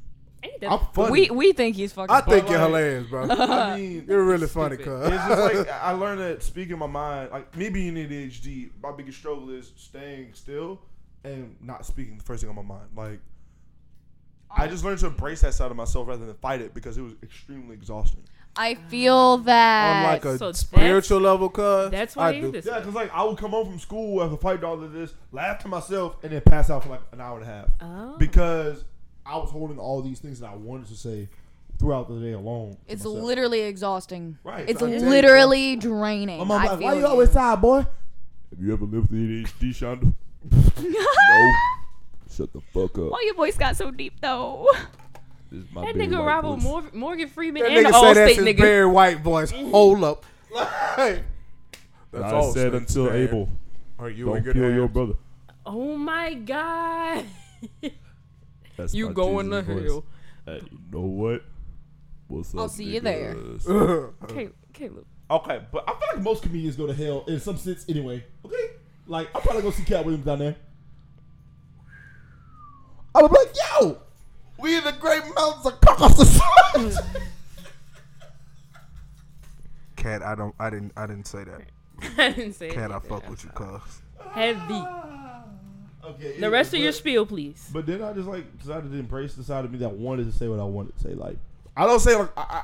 I'm funny. We we think he's fucking. I think you're like- hilarious, bro. I mean, You're really funny, cuz. it's just like I learned that speaking my mind, like me being ADHD, my biggest struggle is staying still and not speaking the first thing on my mind. Like I just learned to embrace that side of myself rather than fight it because it was extremely exhausting. I feel that. On like a So spiritual level, cuz. That's why I do. this. Yeah, because like I would come home from school after fighting all of this, laugh to myself, and then pass out for like an hour and a half Oh. because I was holding all these things that I wanted to say throughout the day alone. to It's myself. literally exhausting. right. It's so I tell you, literally draining. My mom I like, feel why you always tired, boy? Have you ever lived with ADHD, Shonda? no. Shut the fuck up. Why your voice got so deep though? This is my That nigga white Robert voice. Mor- Morgan Freeman That and the nigga say that's Allstate his nigga. very white voice. Hold up. Like, that's I all said until man. Abel, Are you don't in kill good your brother. Oh my god. That's you my going to voice. hell. Hey, you know what? What's I'll up, see you there. Okay, Caleb. Okay, but I feel like most comedians go to hell in some sense anyway. Okay? Like, I'm probably gonna see Katt Williams down there. I would be like, yo! We in the great mountains of Caucasus. Katt, I don't. I didn't. I didn't say that. I didn't say Katt, I fuck with you, cuz. Heavy. Okay. The rest of your spiel, please. But then I just like decided to embrace the side of me that wanted to say what I wanted to say. Like I don't say like I, I,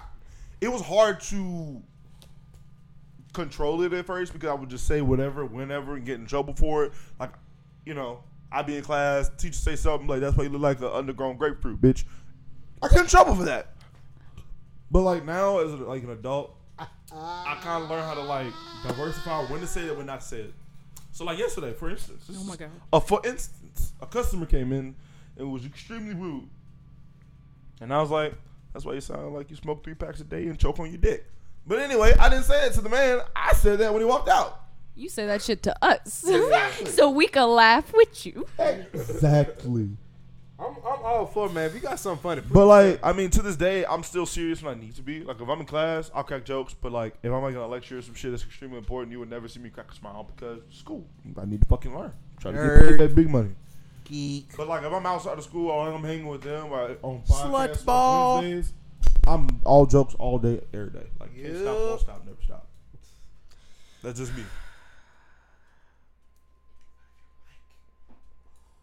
it was hard to control it at first because I would just say whatever, whenever, and get in trouble for it. Like, you know, I'd be in class, teacher say something like, "That's why you look like an undergrown grapefruit, bitch." I get in trouble for that. But like now, as like an adult, I kind of learn how to like diversify when to say it, when not to say it. So like yesterday, for instance, Oh my god. uh, for instance, a customer came in and was extremely rude. And I was like, that's why you sound like you smoke three packs a day and choke on your dick. But anyway, I didn't say it to the man. I said that when he walked out. You say that shit to us, so we can laugh with you. exactly. I'm, I'm all for it, man. If you got something funny, But like, I mean, to this day, I'm still serious when I need to be. Like, if I'm in class, I'll crack jokes. But like, if I'm like in a lecture or some shit that's extremely important, you would never see me crack a smile because school. I need to fucking learn. Try to get, get that big money. geek. But like, if I'm outside of school or I'm hanging with them or on Slut podcasts ball. on Wednesdays, I'm all jokes all day, every day. Like, can't stop, won't stop, never stop. That's just me.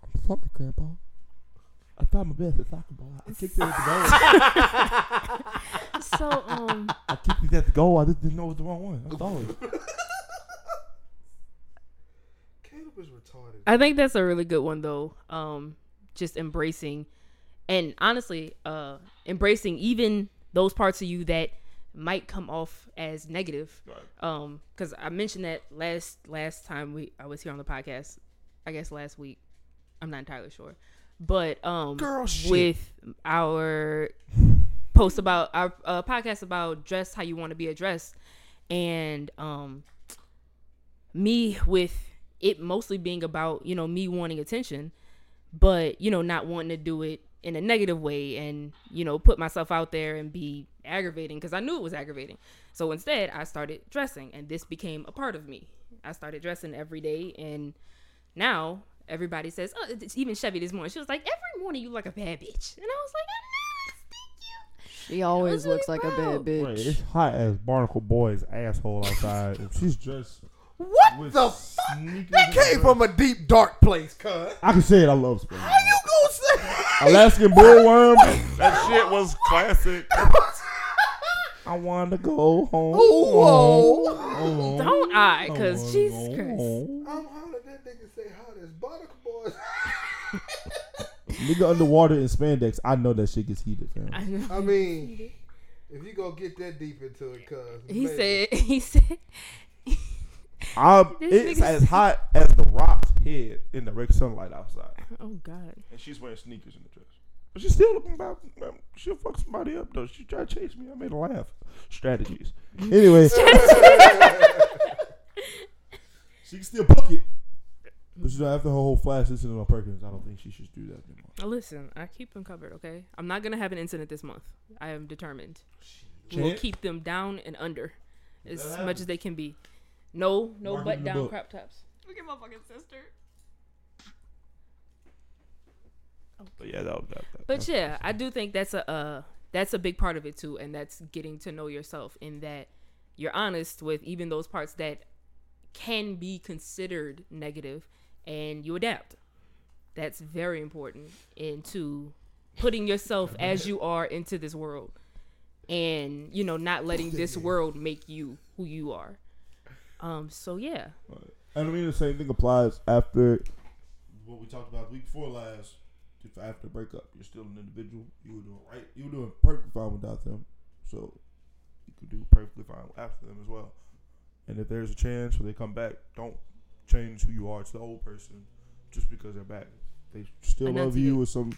I'm sorry, Grandpa. I found my best at soccer ball. I kicked it at the goal. So um, I kicked it at the goal. I just didn't know it was the wrong one. I'm sorry. Caleb is retarded. I think that's a really good one though. Um, just embracing, and honestly, uh, embracing even those parts of you that might come off as negative. Right. Um, because I mentioned that last last time we I was here on the podcast. I guess last week. I'm not entirely sure, but um, Girl with our post about our uh, podcast about dress how you want to be addressed, and um, me with it mostly being about you know me wanting attention but you know not wanting to do it in a negative way and you know put myself out there and be aggravating because i knew it was aggravating. So instead i started dressing and this became a part of me. I started dressing every day and now everybody says oh it's even chevy this morning she was like every morning you look like a bad bitch and i was like i'm not thank you She always really looks like a proud. bad Wait, bitch. it's hot as Barnacle Boy's asshole outside. if she's just. What the fuck? sneakers That came a from a deep, dark place, cuz. I can say it. I love spring. How you gonna say? Alaskan bullworm. That shit was classic. I want to go home. Whoa. home. don't i I because jesus christ home. I'm hollering that nigga say hot as Barnacle Boys. Nigga underwater in spandex. I know that shit gets heated, fam. I know. I mean, if you go get that deep into it, cuz. he maybe. said he said I'm, it's as hot as the rock's head in the direct sunlight outside. oh god And she's wearing sneakers in the dress. But she's still looking about. She'll fuck somebody up, though. She tried to chase me. I made her laugh. Strategies. Anyway, she can still book it. But you know, after her whole flash listening on Perkins, I don't think she should do that anymore. Listen, I keep them covered, okay? I'm not gonna have an incident this month. I am determined. We will keep them down and under as that much happens. as they can be. No, no Mark butt down book. crop tops. Look at my fucking sister. But yeah, that that. that But yeah, I do think that's a uh, that's a big part of it too, and that's getting to know yourself in that you're honest with even those parts that can be considered negative, and you adapt. That's very important into putting yourself as you are into this world, and you know not letting this world make you who you are. Um. So yeah. And I mean, the same thing applies after what we talked about the week before last. If after breakup, you're still an individual. You were doing right. You were doing perfectly fine without them. So you could do perfectly fine after them as well. And if there's a chance where they come back, don't change who you are to the old person just because they're back. They still love you with some.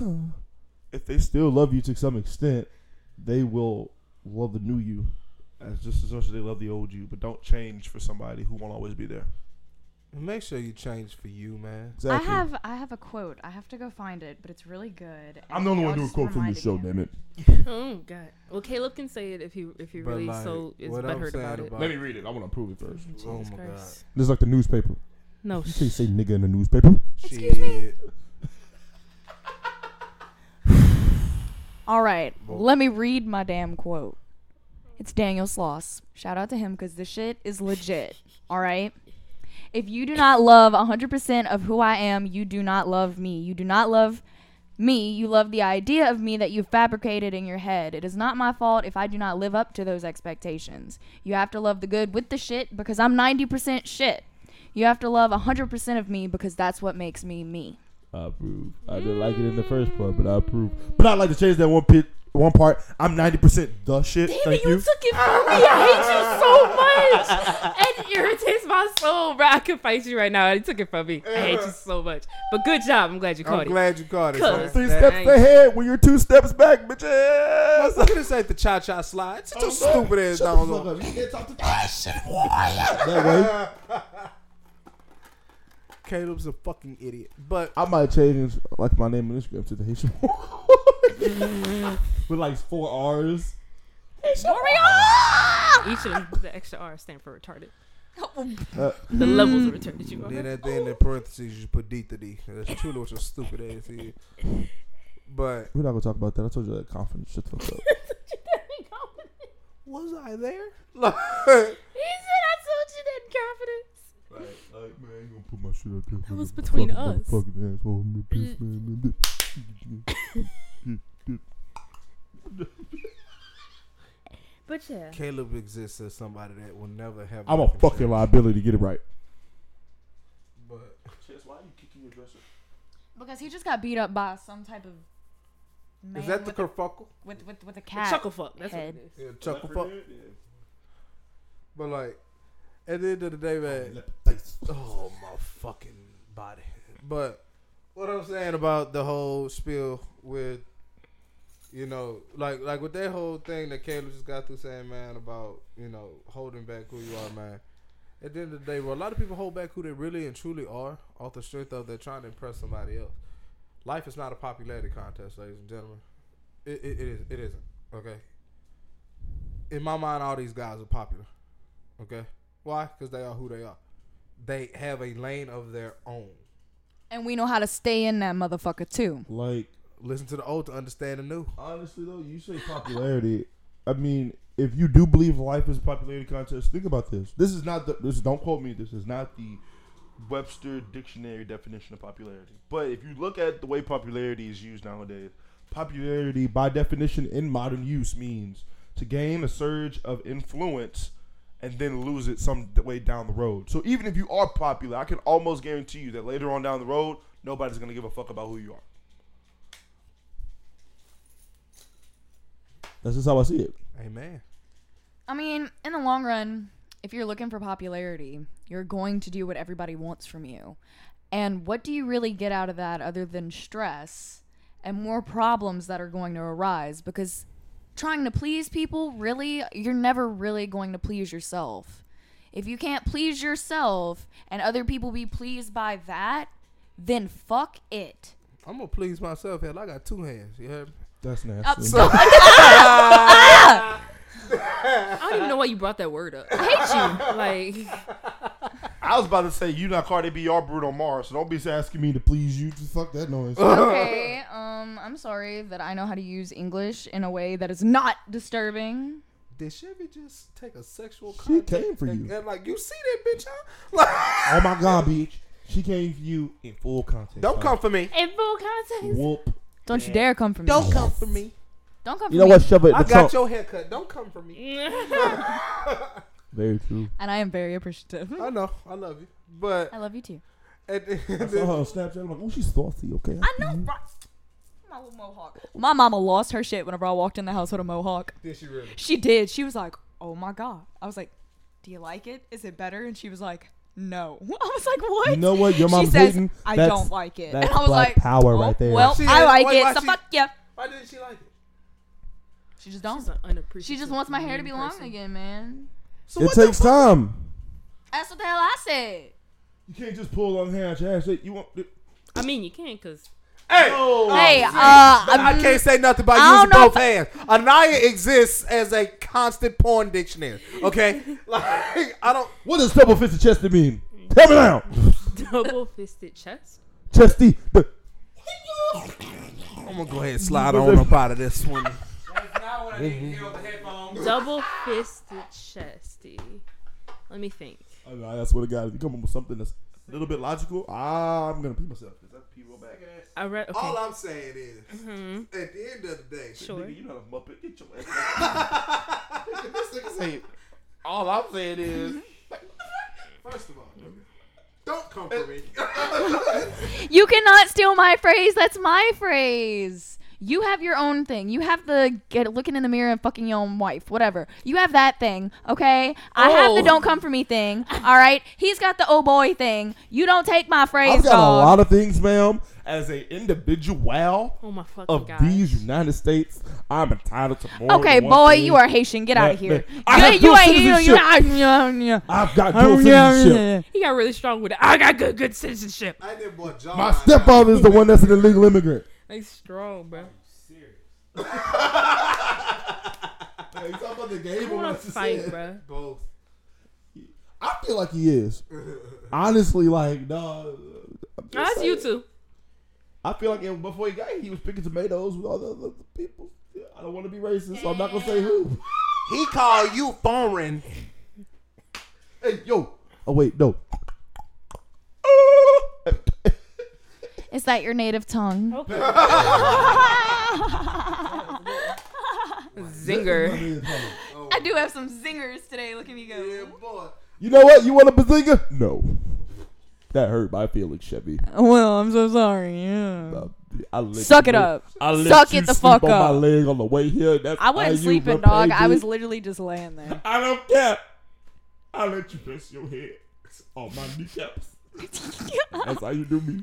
if they still love you to some extent, they will love the new you as just as much as they love the old you. But don't change for somebody who won't always be there. Make sure you change for you, man. exactly. I have I have a quote. I have to go find it, but it's really good. I'm the only one doing y'all quote just from this show. Damn it. Oh God. Well, Caleb can say it if he if he But, really like, so is what I'm butthurt about it. about- Let me read it. I want to prove it first. Oh Jesus my god. This is like the newspaper. No. You can't say nigga in the newspaper. Excuse me? Shit. All right, Well- let me read my damn quote. It's Daniel Sloss. Shout out to him because this shit is legit. All right. If you do not love 100% of who I am, you do not love me. You do not love me. You love the idea of me that you've fabricated in your head. It is not my fault if I do not live up to those expectations. You have to love the good with the shit because I'm 90% shit. You have to love 100% of me because that's what makes me me. I approve. I didn't like it in the first part, but I approve. But I'd like to change that one pit, one part. I'm 90% the shit. Damn Thank it, you, you. took it from me. I hate you so much. It irritates my soul, bro. I can fight you right now. You took it from me. I hate you so much. But good job. I'm glad you caught it. I'm it. glad you caught it. Cause- man. Three That- steps ain't- ahead when you're two steps back, bitches. Motherfucker, this ain't the cha cha slide. It's too oh, stupid ass Shut down fuck up. You can't talk to that shit. That way. Caleb's a fucking idiot. But I might change like my name on Instagram to the Haitian with like four R's. Each of them, the extra R stand for retarded. Uh, The levels of retarded you then are. at the end of parentheses, you put D to D. That's truly what your stupid ass is. But we're not gonna talk about that. I told you that confidence. Shut the fuck up. was I there? He said, I told you that confidence. like, like, man, I ain't gonna put my shit out there. That was between us. Fucking asshole, man, bitch, man, man. But yeah. Caleb exists as somebody that will never have. I'm a life fucking insurance. liability. Get it right. But Chess, why are you kicking your dresser? Because he just got beat up by some type of man is that the with, a, kerfuckle? with, with, with a The cat. chuckle fuck. That's head. what it is. Yeah, chuckle fuck. But like, at the end of the day, man. Oh, oh my fucking body. But what I'm saying about the whole spiel with, you know, like like with that whole thing that Caleb just got through saying, man, about you know holding back who you are, man. At the end of the day, bro, a lot of people hold back who they really and truly are off the strength of they're trying to impress somebody else. Life is not a popularity contest, ladies and gentlemen. It, it, it is. It isn't. Okay. In my mind, all these guys are popular. Okay. Why? Because they are who they are. They have a lane of their own. And we know how to stay in that motherfucker too. Like, Listen to the old to understand the new. honestly though, you say popularity. I mean, if you do believe life is a popularity contest, think about this. This is not the. This don't quote me. This is not the Webster dictionary definition of popularity. But if you look at the way popularity is used nowadays, popularity by definition in modern use means to gain a surge of influence and then lose it some way down the road. So even if you are popular, I can almost guarantee you that later on down the road, nobody's gonna give a fuck about who you are. That's just how I see it. Amen. I mean, in the long run, if you're looking for popularity, you're going to do what everybody wants from you. And what do you really get out of that other than stress and more problems that are going to arise? Because trying to please people, really, you're never really going to please yourself. If you can't please yourself and other people be pleased by that, then fuck it. I'm gonna please myself. Hell, I got two hands. You heard me? That's nasty. I'm so- I don't even know why you brought that word up. I hate you. Like, I was about to say you not Cardi B or Bruno Mars, so don't be asking me to Please you, just fuck that noise. okay, um, I'm sorry that I know how to use English in a way that is not disturbing. Did Chevy just take a sexual She came for and, you. and like you see that bitch, huh? Like, oh my god, bitch. She came for you in full context. don't come for me. in full context. Whoop. Don't you dare come for me. Don't come for me. Don't come for me. You know me. what? Shove it in I the got trunk. your haircut. Don't come for me. Very true. And I am very appreciative. I know. I love you. But I love you too. at the I end saw her on Snapchat. I'm like, oh, she's saucy. Okay. I know, bro. My little mohawk. My mama lost her shit whenever I walked in the house with a mohawk. did she really? She did. She was like, "Oh my god." I was like, "Do you like it? Is it better?" And she was like, "No." I was like, "What?" You know what? Your she mom's says, hating. "I That's- don't like it." that's and I was black like, power "Oh, right there." Well, She I had- like why- it. why so she- fuck yeah. Why didn't she like it? She just don't. She's an unappreciative. She just wants my hair to be mean long person. again, man. So It what the takes fuck? time. That's what the hell I said. You can't just pull long hair out your ass. You want? I mean, you can because Hey, Hey, uh, I can't say nothing about I using don't both hands. Anaya exists as a constant porn dictionary. Okay, like I don't. What does double fisted chesty mean? Tell me now. double fisted chest. Chesty. The, I'm gonna go ahead and slide on up out of this one. That's not what I need to get off the headphones. Double fisted chesty. Let me think. I, mean, I swear to God, if you come up with something that's a little bit logical, I'm gonna pee myself. Is that pee? I read. Okay. All I'm saying is, hmm at the end of the day, Sure. Nigga, you not a muppet. Get your ass. This nigga say, all I'm saying is, first of all, don't come for me. You cannot steal my phrase. That's my phrase. You have your own thing. You have the get looking in the mirror and fucking your own wife, whatever. You have that thing, okay? I have the Oh. don't come for me thing. All right. He's got the oh boy thing. You don't take my phrase, I've got dog. a lot of things, ma'am. As a individual Oh my fucking of god. these United States, I'm entitled to more. Okay, than one boy, thing. you are Haitian. Get out of Man, here. man, I have you dual ain't you, you, citizenship. yeah, yeah. I've got Oh, dual citizenship. He got really strong with it. I got good, good citizenship. I did boy John. My stepfather is the one that's an illegal immigrant. Like strong, bro. Hey, you talking about the game I want to fight, bro. Both. I feel like he is. Honestly, like, no. I'm just No, that's saying. you too. I feel like it- before he got here, he was picking tomatoes with all the other people. I don't want to be racist, so I'm not gonna say who. He called you foreign. Hey, yo. Oh wait, no. Is that your native tongue? Okay. Zinger. I do have some zingers today. Look at me go. Yeah, boy. You know what? You want a bazinga? No. That hurt my feelings, Chevy. Well, I'm so sorry. Yeah. Uh, I let Suck you it lay- up. I let Suck you it the sleep fuck on my up. leg on the way here. That's I wasn't sleeping, dog. I was literally just laying there. I don't care. I let you rest your head on my kneecaps. That's how you do me.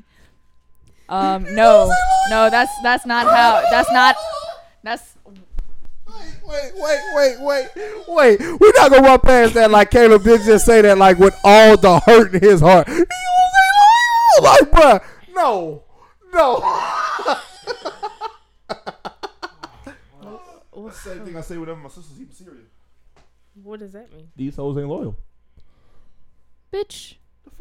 Um, no, no, that's that's not how. That's not. That's Wait, wait, wait, wait, wait. Wait. We're not gonna run past that like Caleb did just say that like with all the hurt in his heart. You know what I'm? Like, bruh, no, no. Same thing I say whenever my sisters eat cereal. What does that mean? These hoes ain't loyal. bitch.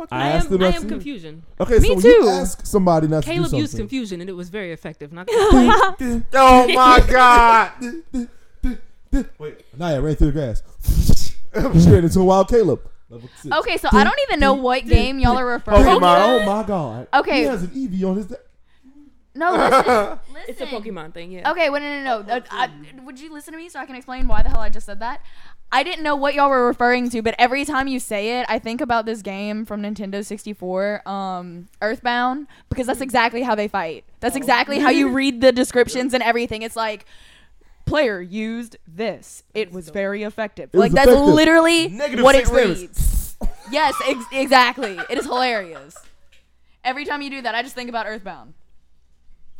I, asked am. them I am confusion. Okay, Me so when too. you ask somebody not to Caleb do used confusion, and it was very effective. Not Oh my God. Wait, Naya ran through the grass. Straight into a wild Caleb. Okay, so I don't even know what game y'all are referring Pokemon. to. Oh my god. Okay. He has an Eevee on his. De- No, listen. it's a. Pokemon thing. Yeah. Okay, wait, no, no, no. Uh, I- would you listen to me so I can explain why the hell I just said that? I didn't know what y'all were referring to, but every time you say it, I think about this game from Nintendo 64, um, Earthbound, because that's exactly how they fight. That's exactly how you read the descriptions and everything. It's like, player used this. It was very effective. was like, that's effective. literally Negative what it six damage. reads. yes, ex- exactly. It is hilarious. Every time you do that, I just think about Earthbound.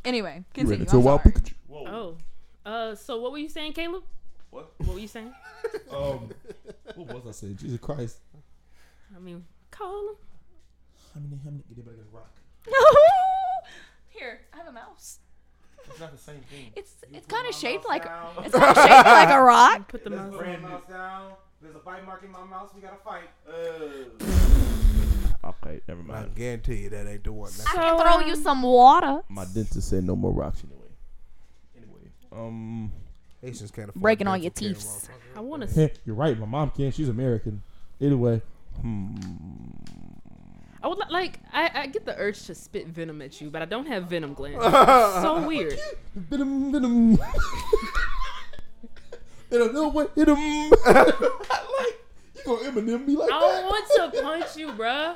Anyway, He ran continue. into a I'm wild sorry. Pikachu. Oh. Uh. So what were you saying, Caleb? What? What were you saying? Um, what was I saying? Jesus Christ. I mean, call him. How many? How many? Get everybody a rock. No. Here, I have a mouse. It's not the same thing. It's it's kind of shaped like it's kind of shaped like a rock. Put the Let's mouse. put mouse down. There's a bite mark in my mouse. We gotta fight. Okay, never mind. I guarantee you that ain't the one. I can throw you some water. My dentist said no more rocks anyway. Anyway, um, Haitians can't afford Breaking all your dental care, teeth. I want to. you're right. My mom can't. She's American. Anyway, hmm. I would li- like. I, I get the urge to spit venom at you, but I don't have venom glands. It's so weird. Venom, venom. Venom, no, what? Hit him. like, you gonna Eminem me like I that? don't want to punch you, bruh.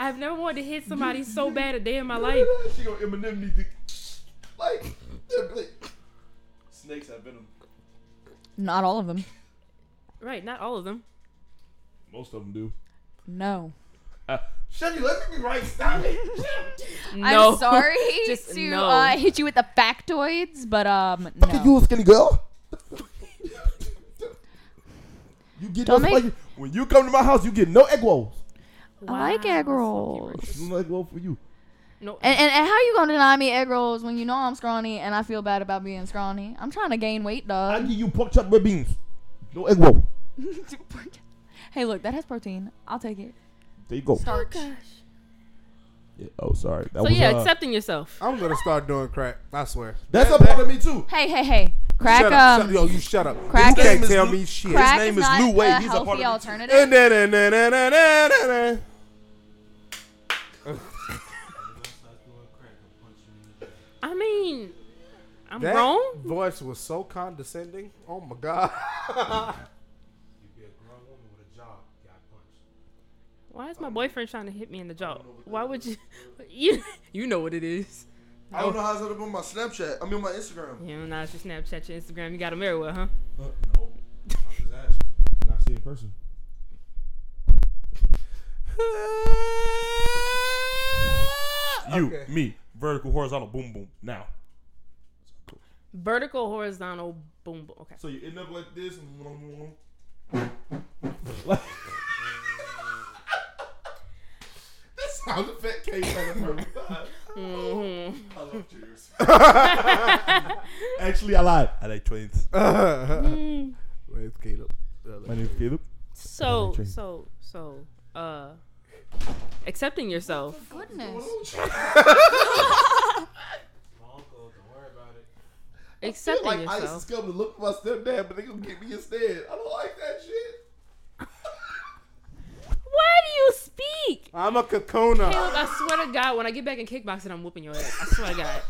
I've never wanted to hit somebody so bad a day in my life. She gonna Eminem me. to- Like, like, Snakes have venom. Not all of them. Right, not all of them. most of them do. No. Chevy, let me be right. Stop it. No. I'm sorry Just to no. uh, hit you with the factoids, but um, Fuck no. you, skinny girl. you get Don't no make- when you come to my house, you get no egg rolls. I like egg Wow, rolls. No egg roll for you. No, And, and, and how you gonna deny me egg rolls when you know I'm scrawny and I feel bad about being scrawny? I'm trying to gain weight, dog. I give you pork chop red beans. No egg roll. hey, look, that has protein. I'll take it. There you go. Starch. Yeah, oh, sorry. That so was, yeah, uh, accepting yourself. I'm gonna start doing crack. I swear. That's a part of me too. Hey, hey, hey. Crack, shut up. um, shut, yo, you shut up. crack you can't is tell Lou- me shit. His name is is not Lou Wade. He's a healthy part of the- alternative. I mean, I'm That wrong. voice was so condescending. Oh my god. You be a grown woman with a job. Why is my boyfriend trying to hit me in the jaw? Why would you? You you know what it is. I don't know how to set up on my Snapchat. I mean, on my Instagram. You know, now it's your Snapchat, your Instagram. You got a mirror with, huh? Uh, no. I'm just asking. And I see in person. You, Okay. me, vertical, horizontal, boom, boom. Now. Vertical, horizontal, boom, boom. Okay. So you end up like this. And that sound effect came from the first time. Mhm. I love cheers. Actually, I lied. I like twins. Mm. Where's Caleb? My name's Caleb. So, so, so, uh, accepting yourself. Oh, Goodness. My uncle, don't worry about it. Accepting ISIS yourself. coming to look for my stepdad, but they gonna get me instead. I don't like that shit. Why do you speak? I'm a cocooner. Caleb, I swear to God, when I get back in kickboxing, I'm whooping your ass. I swear to God.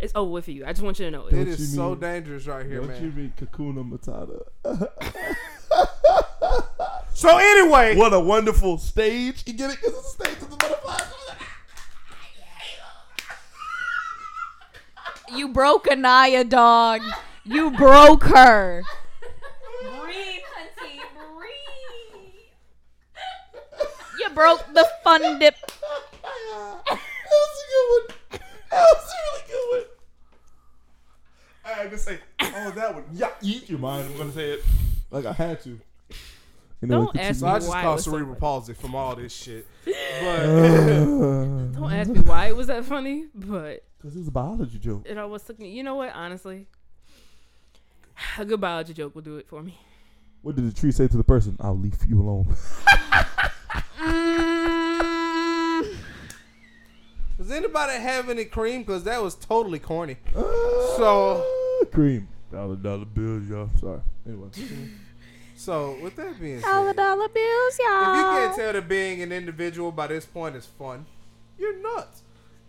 It's over with for you. I just want you to know It it. is you so mean- dangerous right here, man? Don't you mean Kakuna Matata? So anyway, What a wonderful stage. You get it? Because it's a stage of the butterflies. You broke Anaya, dog. You broke her. Breathe, hunty, breathe. You broke the fun dip. That was a good one. That was a really good one. I can say, oh, that one. Yeah, eat your mind. I'm gonna say it. Like I had to. You Don't what ask so me I just why it caught was so cerebral palsy from all this shit. But Don't ask me why it was that funny, but Because it was a biology joke. it always took me. You know what? Honestly, a good biology joke will do it for me. What did the tree say to the person? I'll leave you alone. Mm, does anybody have any cream? Because that was totally corny. so cream. Dollar dollar bills, y'all. Sorry. Anyway. So with that being said, dollar dollar bills, if you y'all. can't tell that being an individual by this point is fun, you're nuts.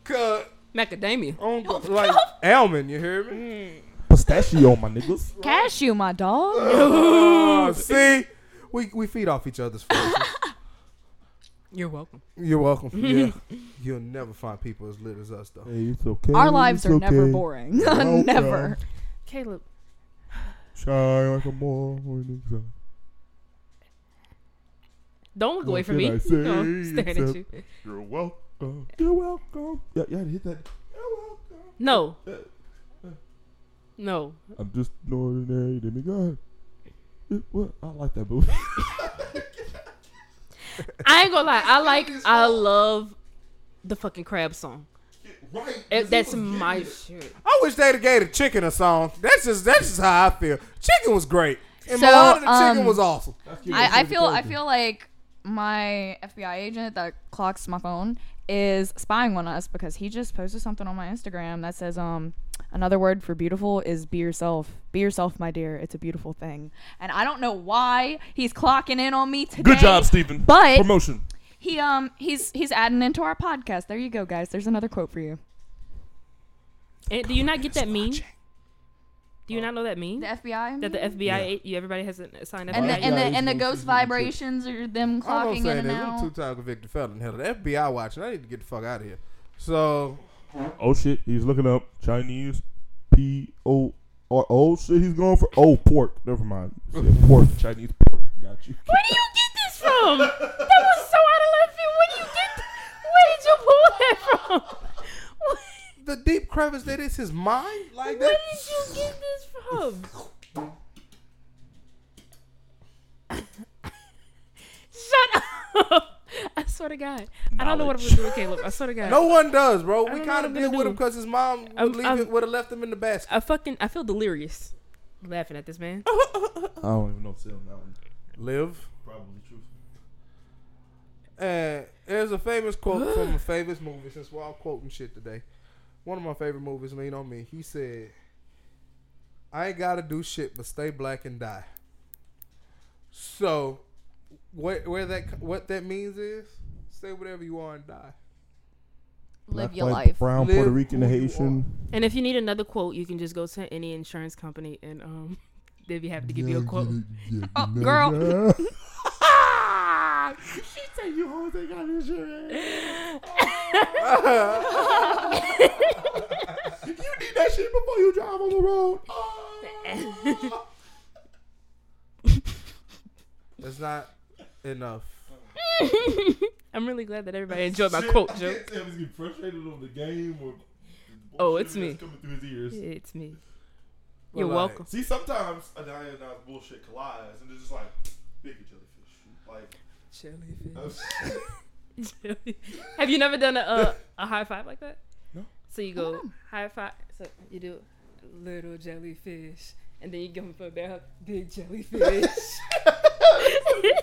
Cause Macadamia. Um, on like Elman, you hear me? Hmm. Pistachio, my niggas. Cashew, my dog. Oh, see, we we feed off each other's faces. You're welcome. You're welcome. Yeah, you'll never find people as lit as us though. Hey, it's okay. Our lives it's are never boring. Never. Caleb, Shine like a morning sun. Don't look What away from me. I say No, I'm staring at you. You're welcome. You're welcome. Yeah, you had to hit that. You're welcome. No. Uh, No. I'm just an ordinary demigod. Yeah, What? I like that movie. I ain't gonna lie. I like. I love the fucking crab song. Right. It, that's my shit. I wish they'd have gave the chicken a song. That's just that's just how I feel. Chicken was great, and So, Milana the chicken um, was awesome. I, I feel I feel like my FBI agent that clocks my phone is spying on us because he just posted something on my Instagram that says um another word for beautiful is be yourself. Be yourself, my dear. It's a beautiful thing. And I don't know why he's clocking in on me today. Good job, Stephen. But Promotion. he um he's he's adding into our podcast. There you go, guys. There's another quote for you. And do you not get that meme? Do you not know that meme? The FBI. That the FBI, you everybody has a assigned FBI. and the and the Yeah, and the ghost gonna see the vibrations are them All I'm clocking in saying and is, I'm out. two time convicted felon. Hell, the FBI watching. I need to get the fuck out of here. So Oh shit, he's looking up Chinese P O oh shit, he's going for oh pork. Never mind. Said pork, Chinese pork. Got you. Where do you get this from? That was so out of left field. Where do you get? Where did you pull that from? Where, the deep crevice that is his mind, like where that. did you get this from? Shut up! I swear to God, I don't know what I'm gonna do with Caleb. I swear to God. No one does, bro. We kind of I'm did with him because his mom would I'm- leave I'm- it, would have left him in the basket. I fucking I feel delirious laughing at this man. I don't even know what to say on that one. Live. Probably true. And uh, there's a famous quote from a famous movie. Since we're all quoting shit today, one of my favorite movies, Lean on Me. He said, I ain't gotta do shit but stay black and die. So, where where that what that means is, say whatever you are and die. Live Black, your white, life. Brown, Live Puerto Rican, Haitian. And if you need another quote, you can just go to any insurance company and um they'd be happy to give you a quote. Oh, girl. she said you hoes ain't got insurance. You need that shit before you drive on the road. Oh. That's not enough. I'm really glad that everybody enjoyed my Shit, quote I joke. can't tell if he's getting frustrated on the game or. Oh, it's me. Coming through his ears. It's me. But You're like, welcome. See, sometimes a diet and not bullshit collides, and it's just like bigger jellyfish. Like, Jellyfish. Oh, Have you never done a, a a high five like that? No. So you go high five. So you do little jellyfish, and then you go for a big hug, big jellyfish.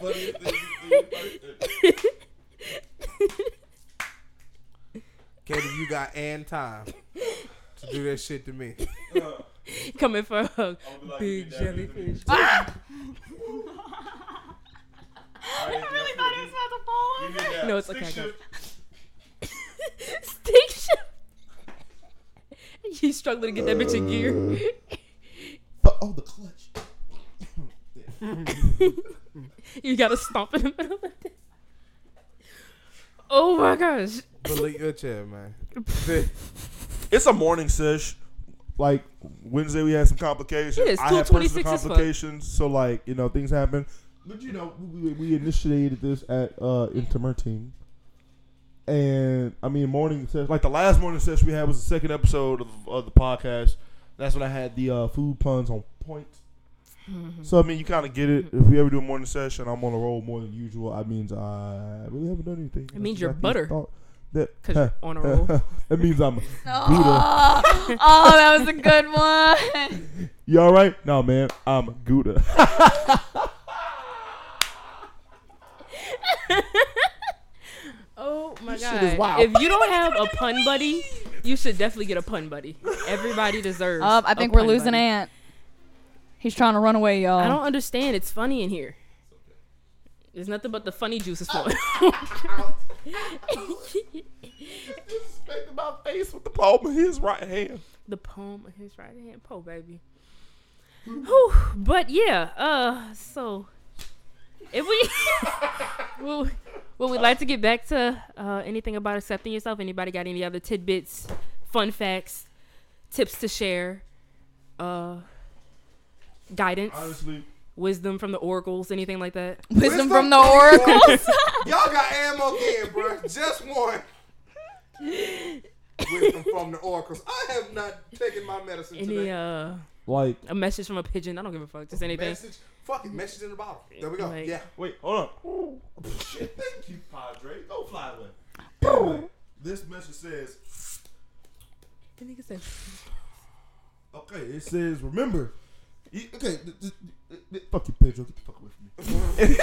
funniest thing you see Katie, you got and time to do that shit to me. there. Coming for a hug, be like, big jellyfish. Ah! I really thought he was about. No, it's okay, I got. Stick shift. He's struggling to get that bitch in gear. But, Oh, the clutch. you gotta stomp in the middle of it. Oh my gosh. Believe your chair, man. It's a morning sesh. Like Wednesday, we had some complications. It is I had 2:26 personal as complications, so like you know things happen. But you know, we, we initiated this at uh Intermerting. And I mean, morning session, like the last morning session we had was the second episode of, of the podcast. That's when I had the uh, food puns on point. So I mean, you kind of get it. If we ever do a morning session, I'm on a roll more than usual. I means I really haven't done anything. It means That's you're exactly butter. thought That Cause you're on a roll. that means I'm. Oh, oh, that was a good one. You all right? No, man. I'm Gouda. Oh my This god! shit is wild. If you don't have a pun buddy, you should definitely get a pun buddy. Everybody deserves. Um, I a think we're pun losing buddy. Ant. He's trying to run away, y'all. I don't understand. It's funny in here. There's nothing but the funny juices flowing. Disrespecting my face with the palm of his right hand. the palm of his right hand, po baby. Whew. But yeah, uh, so if we well, well, we'd like to get back to uh, anything about accepting yourself. Anybody got any other tidbits, fun facts, tips to share, uh, guidance, Honestly, wisdom from the oracles, anything like that? Wisdom from the oracles. Y'all got ammo again, bro. Just one. Wisdom from the oracles. I have not taken my medicine Any today. uh, like, a message from a pigeon? I don't give a fuck. Just anything. Message. Fuck it. Message in the bottle. There we go. Like- yeah. wait, hold on. Shit. Thank you, Padre. Go fly away. Anyway, this message says, The nigga said, okay, it says, remember. you- Okay, th- th- th- th- fuck you, Pedro. Get the fuck away from me.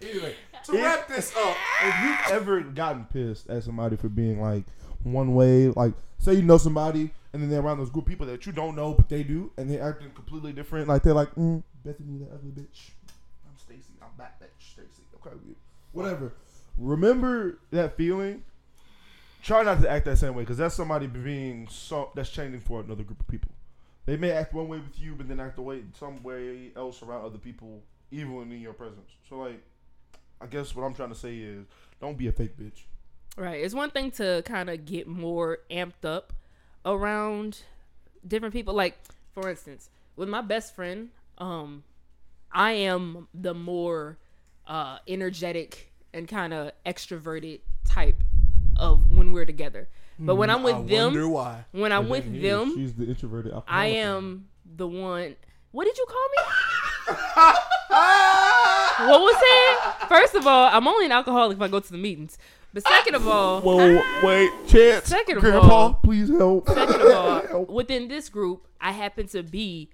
anyway, To wrap this up, if you've ever gotten pissed at somebody for being like one way, like say you know somebody and then they're around those group people that you don't know but they do, and they're acting completely different, like they're like, mm, Bethany, that ugly bitch. I'm Stacy. I'm back, bitch. Stacy. Okay, whatever. Remember that feeling. Try not to act that same way because that's somebody being so that's changing for another group of people. They may act one way with you, but then act the way some way else around other people, even in your presence. So like, I guess what I'm trying to say is, don't be a fake bitch. Right. It's one thing to kind of get more amped up around different people. Like, for instance, with my best friend, um, I am the more uh, energetic and kind of extroverted type of when we're together. But when I'm with I them, wonder why. when I'm with is- them, she's the introverted. I alcoholic. am the one. What did you call me? what was that? First of all, I'm only an alcoholic if I go to the meetings. But second of all, Whoa, wait, Chance. Second of Grandpa, all- please help. Second of all, within this group, I happen to be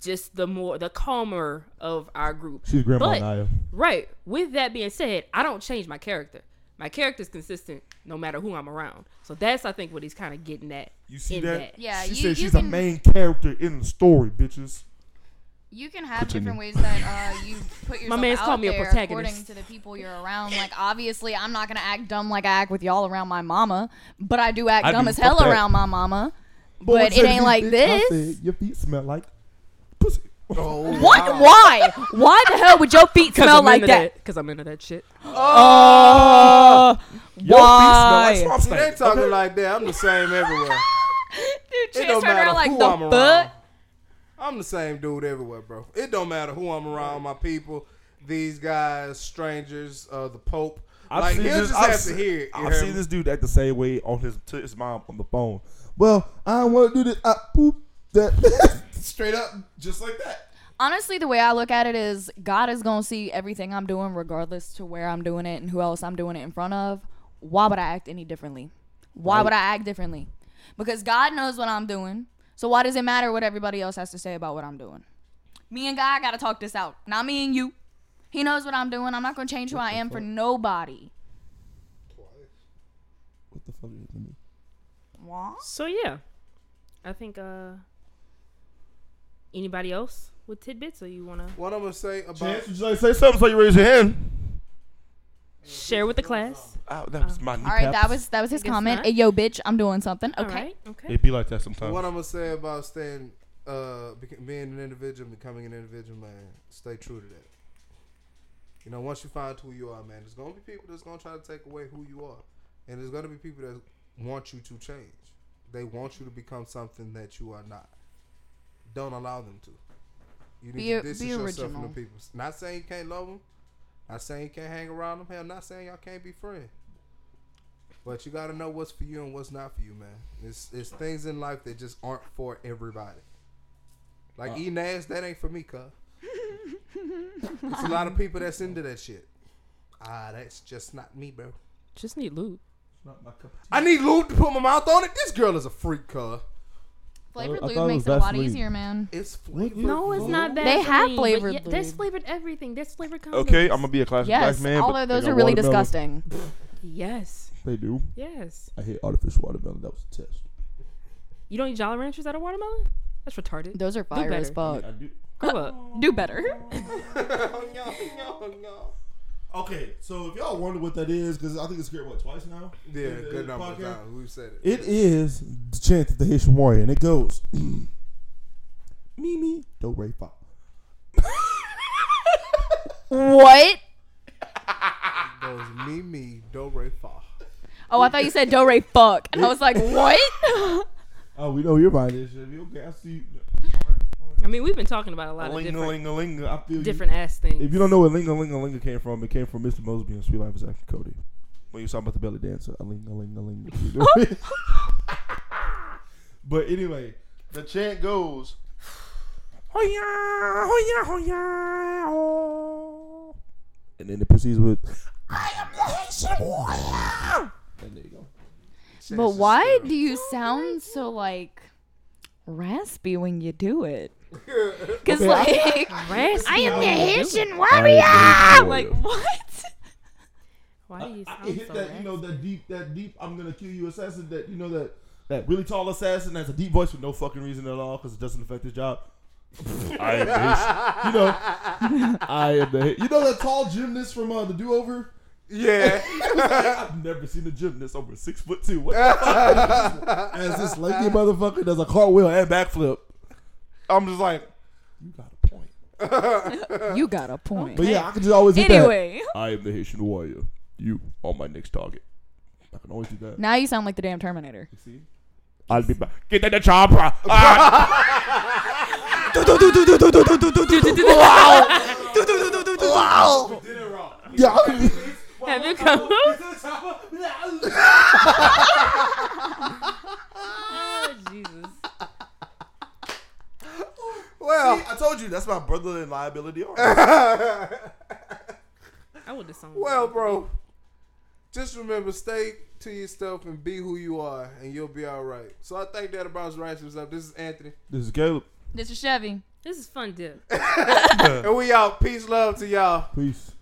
just the more the calmer of our group. She's Grandma But- Naya. Right. With that being said, I don't change my character. My character's consistent no matter who I'm around. So that's I think what he's kind of getting at. You see that? that. Yeah, She you, said you she's can, a main character in the story, bitches. You can have Continue. different ways that uh, you put yourself man's out called me a there protagonist. according to the people you're around. Like obviously, I'm not gonna act dumb like I act with y'all around my mama, but I do act I dumb do, as fuck hell that. around my mama. Boy, But it ain't like bitch, I this. said, Your feet smell like pussy. Oh, What? wow. Why? Why the hell would your feet smell I'm like into that? Because I'm into that shit. Oh, Your feet smell like why? swamp they stank. talking okay? like that. I'm the same everywhere. Dude, It Chance don't turned matter around like who the I'm around. fuck. I'm the same dude everywhere, bro. It don't matter who I'm around. My people, these guys, strangers, uh, the Pope. I've like seen he'll this- just I've seen- to hear it. I've seen this dude act the same way on his to his mom on the phone. Well, I want to do this. I poop that straight up, just like that. Honestly, the way I look at it is God is gonna see everything I'm doing, regardless to where I'm doing it and who else I'm doing it in front of. Why would I act any differently? Why Right. would I act differently? Because God knows what I'm doing. So why does it matter what everybody else has to say about what I'm doing? Me and God gotta talk this out. Not me and you. He knows what I'm doing. I'm not gonna change who I am for nobody. Twice. What the fuck is it? What? So yeah, I think uh anybody else with tidbits or you wanna What I'm gonna say about Chance, would you like to say something so you raise your hand? Share with the class? Ow, that was my All right, that was that was his Guess comment. not. Hey, yo, bitch, I'm doing something. Okay. right, okay. It be like that sometimes. what I'm gonna say about staying, uh, bec- being an individual, becoming an individual, man. Stay true to that. You know, once you find who you are, man, there's gonna be people that's gonna try to take away who you are, and there's gonna be people that want you to change. They want you to become something that you are not. Don't allow them to. You need Be- to distance be yourself from original. the people. Not saying you can't love them. Not saying you can't hang around them. Hell, not saying y'all can't be friends. But you gotta know what's for you and what's not for you, man. It's it's things in life that just aren't for everybody. Like Uh. E Nas, that ain't for me, cuz. It's a lot of people that's into that shit. Ah, that's just not me, bro. Just need loot. Not my cup. I need lube to put my mouth on it. This girl is a freak, cuz. Flavored I lube thought it makes it a lot Vaseline. easier, man. It's flavored. No, it's not that. They have flavored yeah, That's lube. flavored everything. That's flavored condoms. Okay, I'm gonna be a classic Yes, black man. all but of they those are really watermelon. disgusting. Yes, They do. yes. I hate artificial watermelon. That was a test. You don't eat Jolly Ranchers out of watermelon? That's retarded. Those are fire as better. fuck. I do. Grow up. Do better. Okay, so if y'all wonder what that is, because I think it's here what twice now. Yeah, In the- good in the number of podcast? times. We've said it. It is the chant of the Haitian warrior, and it goes Mimi do re fa. what? Goes me, me, do, re, fa. Oh, I thought you said do re fuck, and I was like, what? Oh, we know your mind is. You okay? I see. You. I mean, we've been talking about a lot of Linga, different, linga, linga. I feel different ass things. If you don't know where Linga Linga Linga came from, it came from Mr. Moseby and Suite Life of Zack and Cody. When you was talking about the belly dancer, a linga linga linga. You but anyway, The chant goes. Hoya, hoya, hoya, oh. And then it proceeds with, I am the Haitian warrior. And there you go. But why do you sound so like raspy when you do it? Because Okay, like I am the you do. Haitian I warrior. am Like what? Why do you I, I sound hit so that, you know, that deep, that deep. I'm gonna kill you, assassin. That you know that that really tall assassin has a deep voice for no fucking reason at all because it doesn't affect his job. I am the you know, I am the. You know that tall gymnast from uh, the Do Over. Yeah. I've never seen a gymnast over six foot two. What the fuck? As this lanky motherfucker does a cartwheel and backflip. I'm just like, You got a point. You got a point. But yeah, I can just always hit that. Anyway, I am the Haitian warrior. You are my next target. I can always do that. now you sound like the damn Terminator. You see? I'll be back. Get in the chopper. Ah! Yeah. Have you come? oh, Jesus. Well, I told you that's my brother in liability. I would have sung. well, bro. Just remember, stay to yourself and be who you are, and you'll be all right. So I think that about writes us up. This is Anthony, This is Caleb. This is Chevy. This is fun, dip. and we out. Peace, love to y'all. Peace.